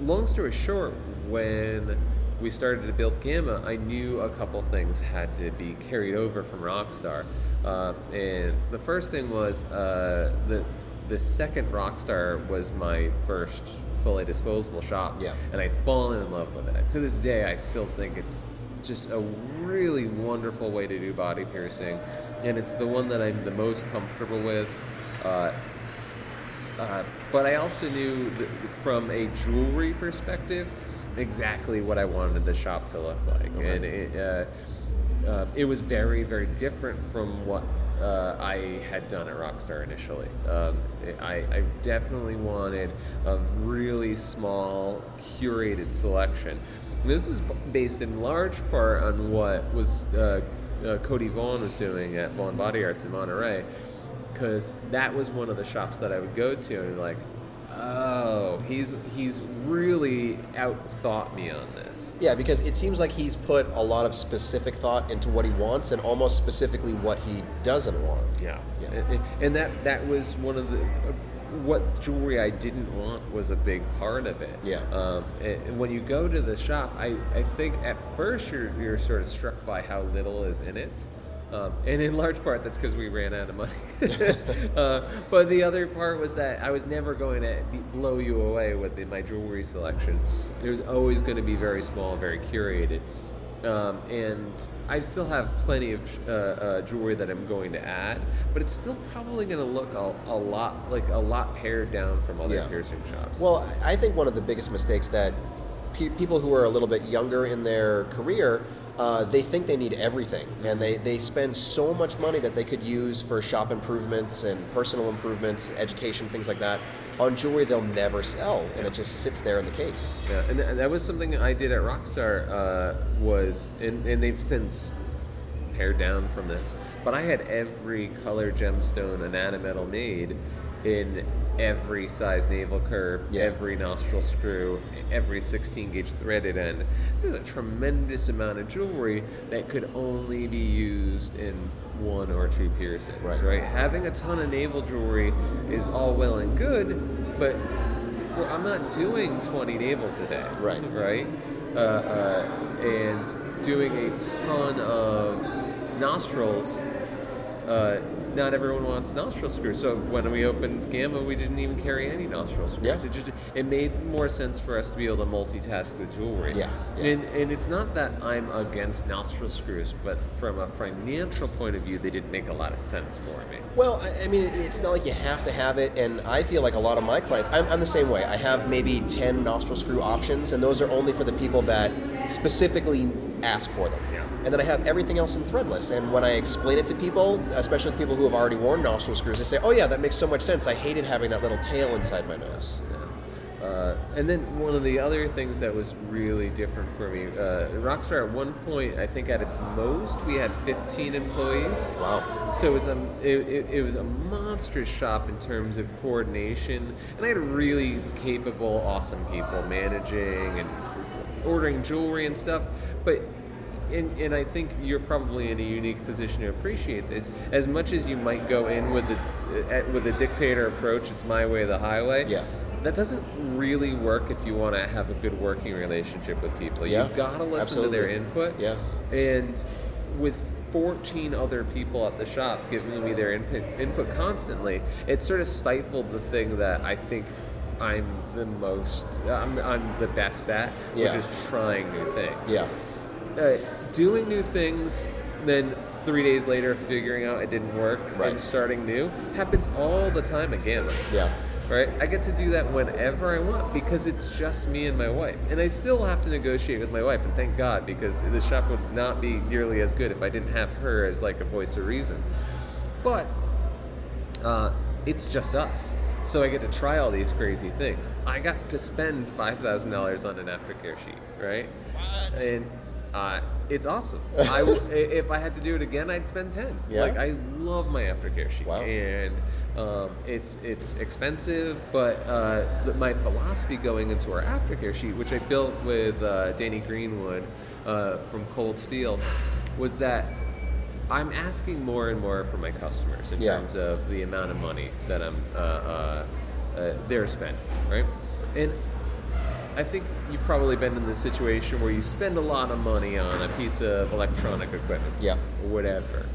long story short, when we started to build Gamma, I knew a couple things had to be carried over from Rockstar, uh, and the first thing was uh, the the second Rockstar was my first fully disposable shop, Yeah. and I'd fallen in love with it. To this day, I still think it's just a really wonderful way to do body piercing, and it's the one that I'm the most comfortable with. Uh, uh, but I also knew from a jewelry perspective exactly what I wanted the shop to look like, Okay. and it, uh, uh, it was very, very different from what uh, I had done at Rockstar initially. Um, I, I definitely wanted a really small, curated selection. And this was based in large part on what was uh, uh, Cody Vaughn was doing at Vaughn Body Arts in Monterey because that was one of the shops that I would go to and like, oh, he's he's really out thought me on this. Yeah, because it seems like he's put a lot of specific thought into what he wants and almost specifically what he doesn't want. Yeah, Yeah. And, and- that that was one of the uh, what jewelry I didn't want was a big part of it. Yeah. Um, and and when you go to the shop, I, I think at first you're you're sort of struck by how little is in it. Um, and in large part, that's because we ran out of money. uh, but the other part was that I was never going to be, blow you away with the, my jewelry selection. It was always going to be very small, very curated. Um, and I still have plenty of uh, uh, jewelry that I'm going to add, but it's still probably going to look a, a lot like a lot pared down from other Yeah. piercing shops. Well, I think one of the biggest mistakes that pe- people who are a little bit younger in their career, uh, they think they need everything, and they, they spend so much money that they could use for shop improvements and personal improvements, education, things like that, on jewelry they'll never sell, and it just sits there in the case. Yeah, and, th- and that was something I did at Rockstar. Uh, was and, and they've since pared down from this, but I had every color gemstone anatometal made in every size navel curve, Yeah. every nostril screw, every 16 gauge threaded end. There's a tremendous amount of jewelry that could only be used in one or two piercings, Right. right? Having a ton of navel jewelry is all well and good, but I'm not doing 20 navels a day. Right. Right? Uh, uh, and doing a ton of nostrils. Uh, not everyone wants nostril screws. So when we opened Gamma, we didn't even carry any nostril screws. Yeah. It just it made more sense for us to be able to multitask the jewelry. Yeah, yeah. And and it's not that I'm against nostril screws, but from a financial point of view, they didn't make a lot of sense for me. Well, I- I mean, it's not like you have to have it, and I feel like a lot of my clients, I'm, I'm the same way. I have maybe 10 nostril screw options, and those are only for the people that specifically ask for them. Yeah. And then I have everything else in threadless. And when I explain it to people, especially people who have already worn nostril screws, they say, oh, yeah, that makes so much sense. I hated having that little tail inside my nose. Yeah. Uh, and then one of the other things that was really different for me, uh, Rockstar at one point, I think at its most, we had 15 employees. Wow. So it was a it, it, it was a monstrous shop in terms of coordination, and I had really capable, awesome people managing and ordering jewelry and stuff. But and, and I think you're probably in a unique position to appreciate this. As much as you might go in with the with a dictator approach, it's my way or the highway. Yeah. That doesn't really work if you want to have a good working relationship with people. Yeah, You've got to listen to their input. Yeah. And with 14 other people at the shop giving me their input, input constantly, it sort of stifled the thing that I think I'm the most, I'm, I'm the best at, Yeah. which is trying new things. Yeah. Uh, doing new things, then three days later figuring out it didn't work Right. and starting new happens all the time at Gamma Yeah. right? I get to do that whenever I want because it's just me and my wife. And I still have to negotiate with my wife, and thank God because the shop would not be nearly as good if I didn't have her as like a voice of reason. But uh, it's just us. So I get to try all these crazy things. I got to spend five thousand dollars on an aftercare sheet, right? What? And uh, it's awesome. I w- i- if I had to do it again, I'd spend ten. Yeah? Like I love my aftercare sheet, Wow. and um, it's it's expensive. But uh, my philosophy going into our aftercare sheet, which I built with uh, Danny Greenwood uh, from Cold Steel, was that I'm asking more and more from my customers in Yeah. terms of the amount of money that I'm uh, uh, uh, they're spending, right? And I think you've probably been in the situation where you spend a lot of money on a piece of electronic equipment, Yeah. or whatever,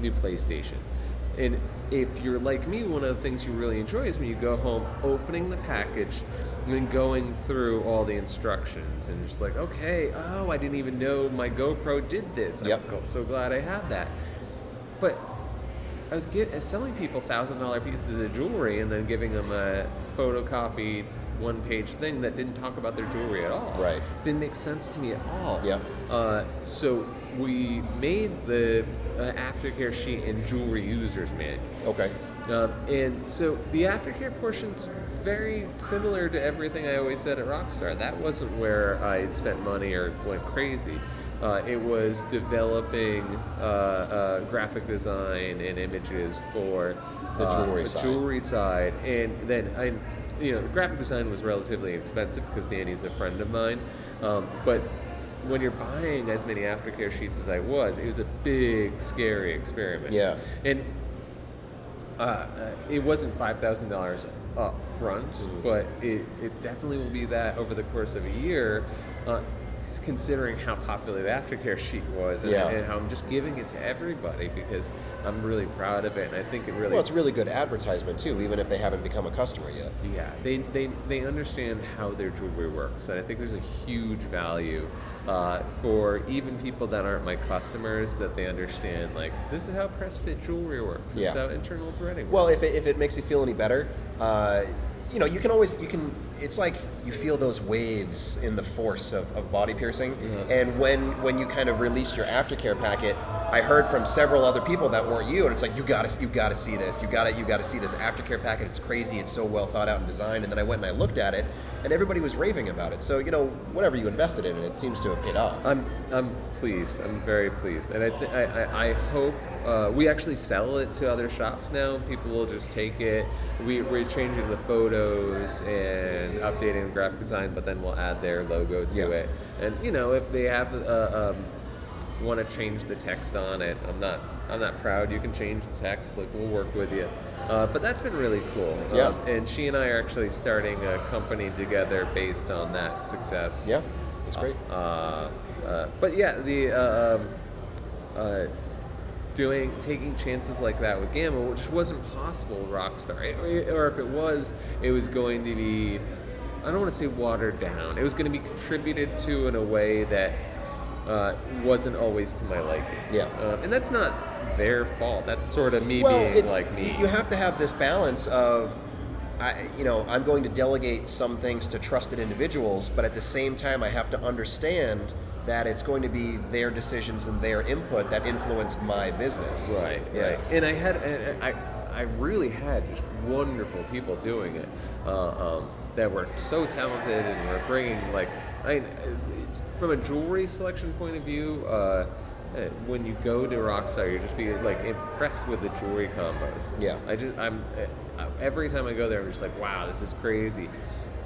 new PlayStation. And if you're like me, one of the things you really enjoy is when you go home, opening the package, and then going through all the instructions, and just like, okay, oh, I didn't even know my GoPro did this. Yep. I'm so glad I have that. But I was get, selling people thousand dollar pieces of jewelry and then giving them a photocopied one page thing that didn't talk about their jewelry at all. Right. Didn't make sense to me at all. Yeah. Uh, so we made the uh, aftercare sheet and jewelry users manual. Okay. Um, and so the aftercare portion's very similar to everything I always said at Rockstar. That wasn't where I spent money or went crazy. Uh, it was developing uh, uh, graphic design and images for The uh, jewelry the side. jewelry side, and then I, you know, the graphic design was relatively inexpensive because Danny's a friend of mine. Um, but when you're buying as many aftercare sheets as I was, it was a big, scary experiment. Yeah. And uh, uh, it wasn't five thousand dollars up front, Mm-hmm. but it, it definitely will be that over the course of a year. Uh, considering how popular the aftercare sheet was and, Yeah. and how I'm just giving it to everybody because I'm really proud of it and I think it really Well, it's really good advertisement too, even if they haven't become a customer yet. yeah, they, they, they understand how their jewelry works, and I think there's a huge value uh, for even people that aren't my customers that they understand like this is how press fit jewelry works. This Yeah. is how internal threading works. Well, if it, if it makes you feel any better, uh, you know, you can always you can. It's like you feel those waves in the force of, of body piercing, Yeah. and when when you kind of released your aftercare packet, I heard from several other people that weren't you, and it's like you gotta you gotta see this, you gotta you gotta see this aftercare packet. It's crazy. It's so well thought out and designed. And then I went and I looked at it, and everybody was raving about it. So you know, whatever you invested in it, seems to have paid off. I'm I'm pleased. I'm very pleased, and I th- I, I, I hope uh, we actually sell it to other shops now. People will just take it. We we're changing the photos and updating the graphic design, but then we'll add their logo to Yeah. it. And you know, if they have uh, um, want to change the text on it, I'm not I'm not proud. You can change the text. Like we'll work with you. Uh, but that's been really cool. Yeah. Um, and she and I are actually starting a company together based on that success. yeah, it's great. Uh, uh, but yeah, the uh, um, uh, doing taking chances like that with Gamma, which wasn't possible with Rockstar, or, or if it was, it was going to be. I don't want to say watered down. It was going to be contributed to in a way that uh, wasn't always to my liking. Yeah. uh, and that's not their fault. That's sort of me well, being it's like me. you have to have this balance of, I, you know, I'm going to delegate some things to trusted individuals, but at the same time, I have to understand that it's going to be their decisions and their input that influence my business. Right, Yeah. right. And I had, and I, I really had just wonderful people doing it uh, um, that were so talented and were bringing like, I, from a jewelry selection point of view. Uh, uh, when you go to Rockstar, you're just be like impressed with the jewelry combos. Yeah. I just I'm uh, every time I go there, I'm just like, wow, this is crazy.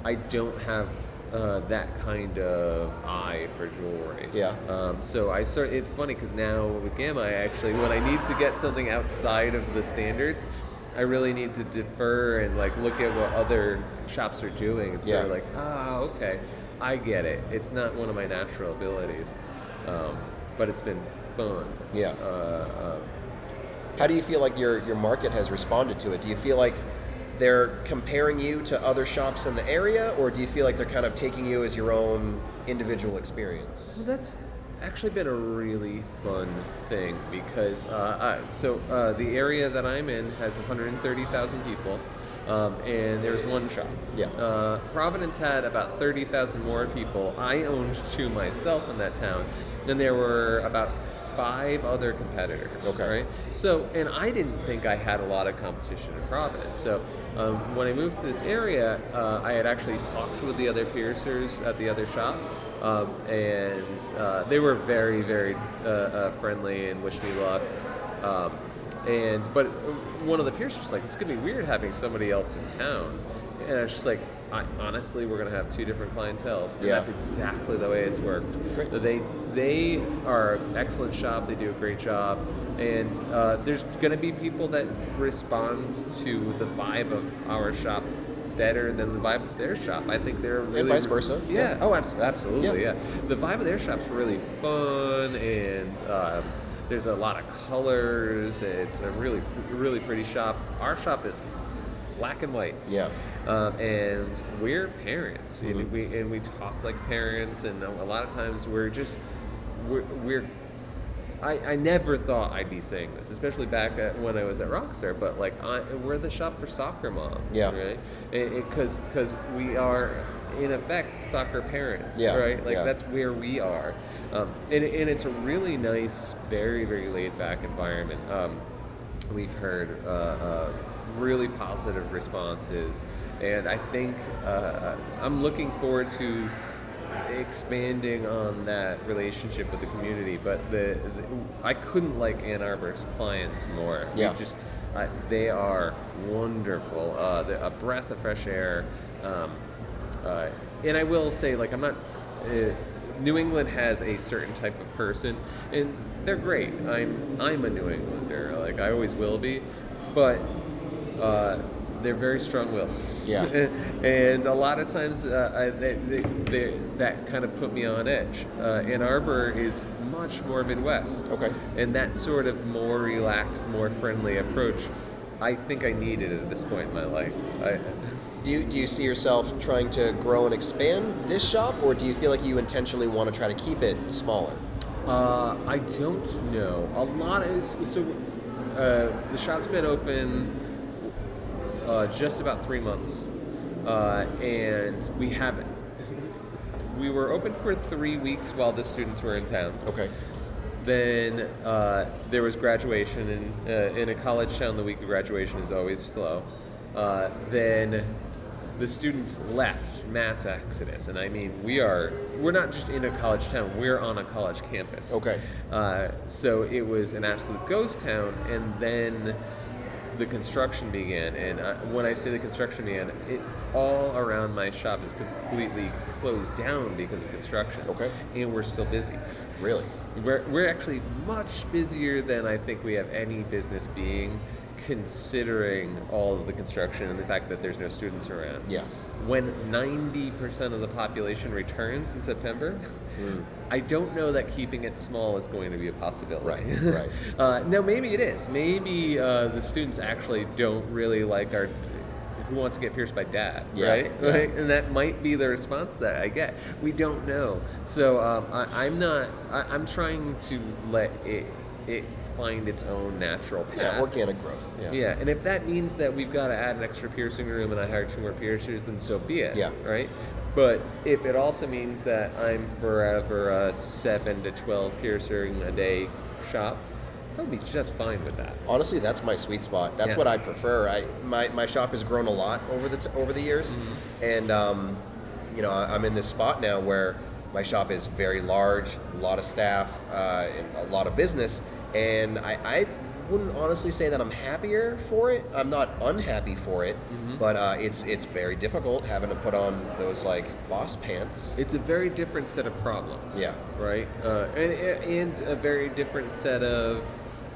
I don't have uh, that kind of eye for jewelry. Yeah. Um, so I start. It's funny because now with Gamma, I actually when I need to get something outside of the standards, I really need to defer and like look at what other shops are doing and sort of Yeah. like, ah, okay, I get it. It's not one of my natural abilities, um, but it's been fun. Yeah. Uh, uh, How do you feel like your your market has responded to it? Do you feel like they're comparing you to other shops in the area, or do you feel like they're kind of taking you as your own individual experience? Well, that's actually been a really fun thing because uh, uh, so uh, the area that I'm in has 130,000 people, um, and there's one shop. Yeah. Uh, Providence had about 30,000 more people. I owned two myself in that town, and there were about five other competitors. Okay. Right. So, and I didn't think I had a lot of competition in Providence. So, um, when I moved to this area, uh, I had actually talked with the other piercers at the other shop, um, and uh, they were very, very uh, uh, friendly and wished me luck. Um, and but one of the peers was like, it's gonna be weird having somebody else in town. and it's just like I, honestly we're gonna have two different clientels and Yeah. that's exactly the way it's worked Great. they they are an excellent shop they do a great job and uh, there's gonna be people that respond to the vibe of our shop better than the vibe of their shop i think they're really vice versa. yeah, Yeah. oh abs- absolutely Yeah. yeah the vibe of their shop's really fun and um, there's a lot of colors it's a really really pretty shop our shop is black and white Yeah. um, and we're parents Mhm. and we and we talk like parents and a lot of times we're just we're, we're I, I never thought I'd be saying this, especially back at, when I was at Rockstar. But like, I, we're the shop for soccer moms, Yeah. right? Because because we are in effect soccer parents, Yeah, right? Like yeah. that's where we are, um, and and it's a really nice, very very laid back environment. Um, we've heard uh, uh, really positive responses, and I think uh, I'm looking forward to expanding on that relationship with the community. But the, the I couldn't like Ann Arbor's clients more. We Yeah. just I, they are wonderful. Uh, the, a breath of fresh air. Um, uh, and I will say, like, I'm not. Uh, New England has a certain type of person, and they're great. I'm I'm a New Englander, like I always will be, but uh, they're very strong-willed. Yeah. and a lot of times uh, I, they, they, they, that kind of put me on edge. Uh, Ann Arbor is much more Midwest. Okay. And that sort of more relaxed, more friendly approach, I think I need it at this point in my life. I, Do you, do you see yourself trying to grow and expand this shop, or do you feel like you intentionally want to try to keep it smaller? Uh, I don't know. A lot is so. Uh, the shop's been open uh, just about three months, uh, and we haven't. We were open for three weeks while the students were in town. Okay. Then uh, there was graduation, and uh, in a college town, the week of graduation is always slow. Uh, then the students left, mass exodus, and I mean we are we're not just in a college town; we're on a college campus. Okay. Uh, so it was an absolute ghost town, and then the construction began. And uh, when I say the construction began, it all around my shop is completely closed down because of construction. Okay. And we're still busy. Really? We're, we're actually much busier than I think we have any business being, considering all of the construction and the fact that there's no students around. Yeah. When 90% of the population returns in September, I don't know that keeping it small is going to be a possibility. Right, right. uh, no, maybe it is. Maybe uh, the students actually don't really like our. Who wants to get pierced by dad? Yeah, right? yeah. Right? and that might be the response that I get. We don't know. So um, I, I'm not. I, I'm trying to let it it find its own natural path. Yeah, organic growth. Yeah. Yeah, and if that means that we've got to add an extra piercing room and I hire two more piercers, then so be it. Yeah. Right. But if it also means that I'm forever a seven to twelve piercing a day shop, I'll be just fine with that. Honestly, that's my sweet spot. That's Yeah. what I prefer. I my, my shop has grown a lot over the t- over the years, Mm-hmm. and um, you know I'm in this spot now where my shop is very large, a lot of staff, uh, and a lot of business, and I, I wouldn't honestly say that I'm happier for it. I'm not unhappy for it, Mm-hmm. but uh, it's it's very difficult having to put on those like boss pants. It's a very different set of problems. Yeah. Right. Uh, and and a very different set of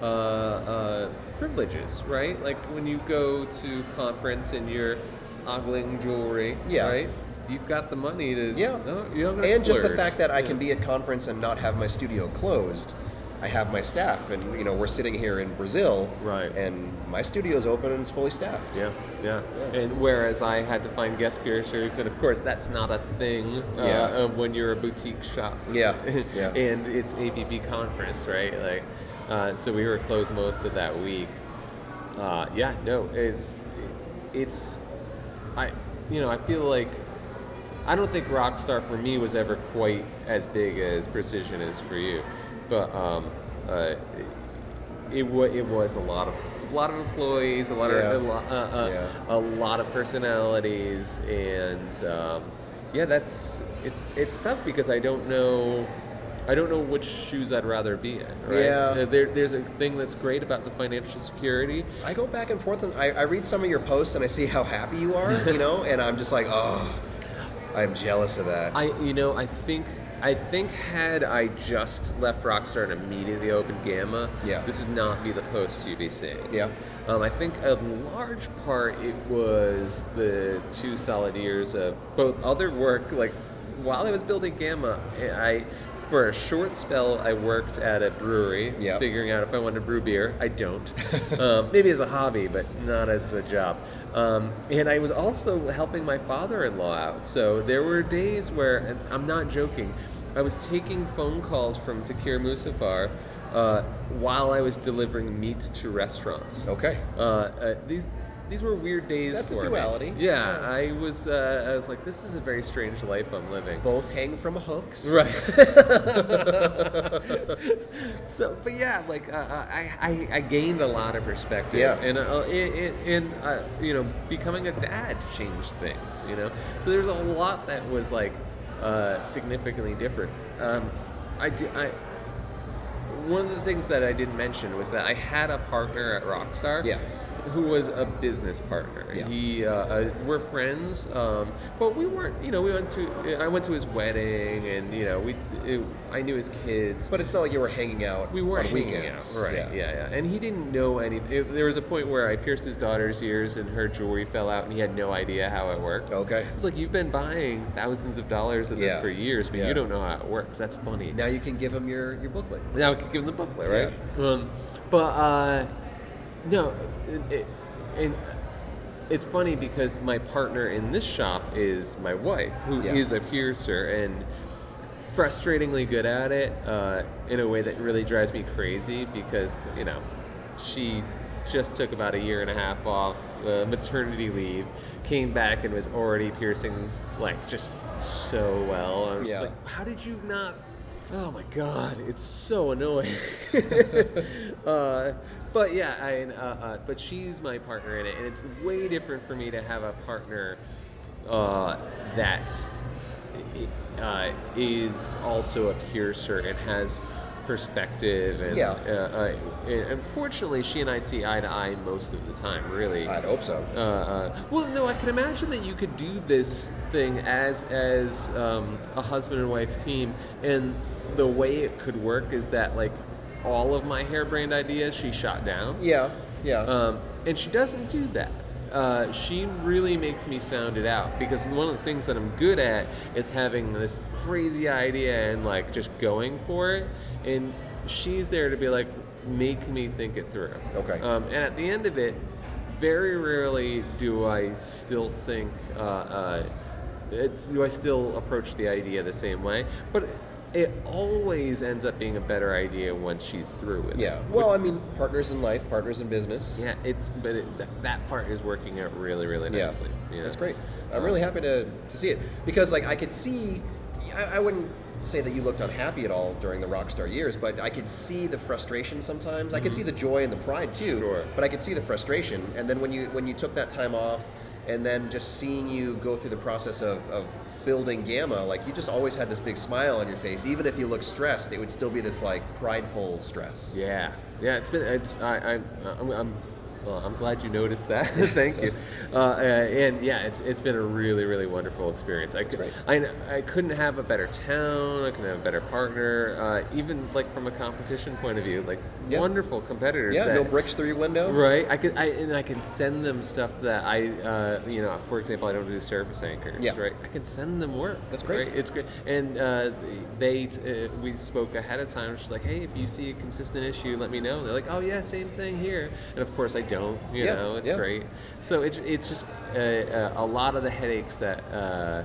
uh, uh, privileges. Right. Like when you go to conference and you're ogling jewelry. Yeah. Right. You've got the money to. Yeah. No, you're not gonna and just the fact that I Yeah. can be at conference and not have my studio closed. I have my staff, and you know we're sitting here in Brazil, Right. And my studio's open and it's fully staffed. Yeah, yeah, Yeah. And whereas I had to find guest piercers, and of course that's not a thing uh, Yeah. uh, when you're a boutique shop. Yeah, yeah. and it's APP conference, right? Like, uh, so we were closed most of that week. Uh, yeah, no, it, it's, I, you know, I feel like. I don't think Rockstar for me was ever quite as big as Precision is for you, but um, uh, it, it was a lot of a lot of employees, a lot Yeah. of a, lo- uh, uh, Yeah. a lot of personalities, and um, yeah, that's it's it's tough because I don't know I don't know which shoes I'd rather be in. Right? Yeah. There, there's a thing that's great about the financial security. I go back and forth, and I, I read some of your posts, and I see how happy you are, you know, and I'm just like, oh, I'm jealous of that. I, you know, I think, I think had I just left Rockstar and immediately opened Gamma, Yeah. this would not be the post you'd be seeing. yeah. Um, I think a large part it was the two solid years of both other work. Like while I was building Gamma, I for a short spell I worked at a brewery, Yeah. figuring out if I wanted to brew beer. I don't. um, maybe as a hobby, but not as a job. Um, and I was also helping my father-in-law out. So there were days where, and I'm not joking, I was taking phone calls from Fakir Musafar. Uh, while I was delivering meat to restaurants. Okay. Uh, uh, these these were weird days. That's a for me. Yeah. I was uh, I was like, this is a very strange life I'm living. Both hang from hooks. Right. so, but yeah, like uh, I, I, I gained a lot of perspective, Yeah. and uh, it, it, and uh, you know, becoming a dad changed things. You know, so there's a lot that was like uh, significantly different. Um, I did I. One of the things that I didn't mention was that I had a partner at Rockstar Yeah. Who was a business partner. Yeah. He, uh, uh, we're friends, um, but we weren't. You know, we went to. I went to his wedding, and you know, we. It, I knew his kids. But it's not like you were hanging out we were on hanging weekends. out, right? Yeah. yeah, And he didn't know anything. It- there was a point where I pierced his daughter's ears, and her jewelry fell out, and he had no idea how it worked. Okay. It's like you've been buying thousands of dollars of this for years, but Yeah. you don't know how it works. That's funny. Now you can give him your, your booklet. Now we can give him the booklet, right? Um, but uh, no, it, it, and it's funny because my partner in this shop is my wife, who is Yeah. a piercer and frustratingly good at it uh, in a way that really drives me crazy because you know she just took about a year and a half off uh, maternity leave, came back and was already piercing like just so well. I was Yeah. just like, how did you not? Oh my god, it's so annoying. uh, but yeah, I, uh, uh, but she's my partner in it, and it's way different for me to have a partner uh, that uh, is also a piercer and has perspective and Yeah. uh, uh, and unfortunately she and I see eye to eye most of the time really I'd hope so. uh, uh, well, no, I can imagine that you could do this thing as as um, a husband and wife team, and the way it could work is that like all of my harebrained ideas she shot down, Yeah, yeah. um, and she doesn't do that. Uh, she really makes me sound it out because one of the things that I'm good at is having this crazy idea and like just going for it, and she's there to be like make me think it through. Okay. Um, and at the end of it, very rarely do I still think. Uh, uh, it's, do I still approach the idea the same way? But it always ends up being a better idea once she's through with it. yeah. Well, I mean, partners in life, partners in business. Yeah, it's but it, that, that part is working out really, really Yeah, nicely. you know? that's great. I'm really happy to, to see it because like I could see, I, I wouldn't say that you looked unhappy at all during the Rockstar years, but I could see the frustration sometimes. I could see the joy and the pride too. Mm-hmm. Sure. But I could see the frustration, and then when you when you took that time off, and then just seeing you go through the process of, of building Gamma, like you just always had this big smile on your face. Even if you looked stressed, it would still be this like prideful stress. Yeah, yeah. It's been. It's. I. I I'm. I'm well, I'm glad you noticed that. Thank you. Uh, uh, and yeah, it's it's been a really really wonderful experience. I could, I, I couldn't have a better town. I couldn't have a better partner. Uh, even like from a competition point of view, like Yeah. wonderful competitors. Yeah, that, no bricks through your window. Right, I could, I, and I can send them stuff that I, uh, you know, for example, I don't do surface anchors. Yeah. Right, I can send them work. That's great. Right? It's great, and uh, they, uh, we spoke ahead of time. She's like, hey, if you see a consistent issue, let me know. They're like, oh yeah, same thing here. And of course, I don't. You Yeah, know, it's yeah. great. So it's it's just uh, uh, a lot of the headaches that. Uh,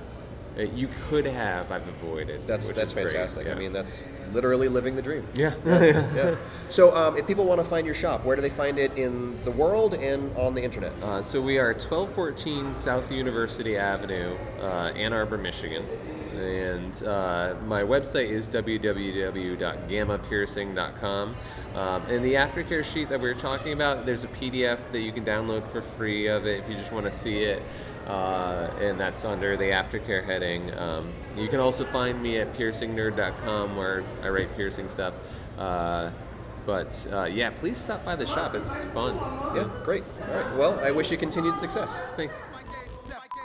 you could have, I've avoided. That's that's fantastic. I mean, that's literally living the dream. yeah, yeah. So, um, if people want to find your shop, where do they find it in the world and on the internet? Uh, so we are 1214 South University Avenue, uh, Ann Arbor, Michigan. And uh, my website is www.gammapiercing.com. Um, and the aftercare sheet that we were talking about, there's a PDF that you can download for free of it if you just want to see it. Uh, and that's under the aftercare heading. Um, you can also find me at piercingnerd.com where I write piercing stuff. Uh, but uh, yeah, please stop by the shop. It's fun. Yeah, great. All right. Well, I wish you continued success. Thanks.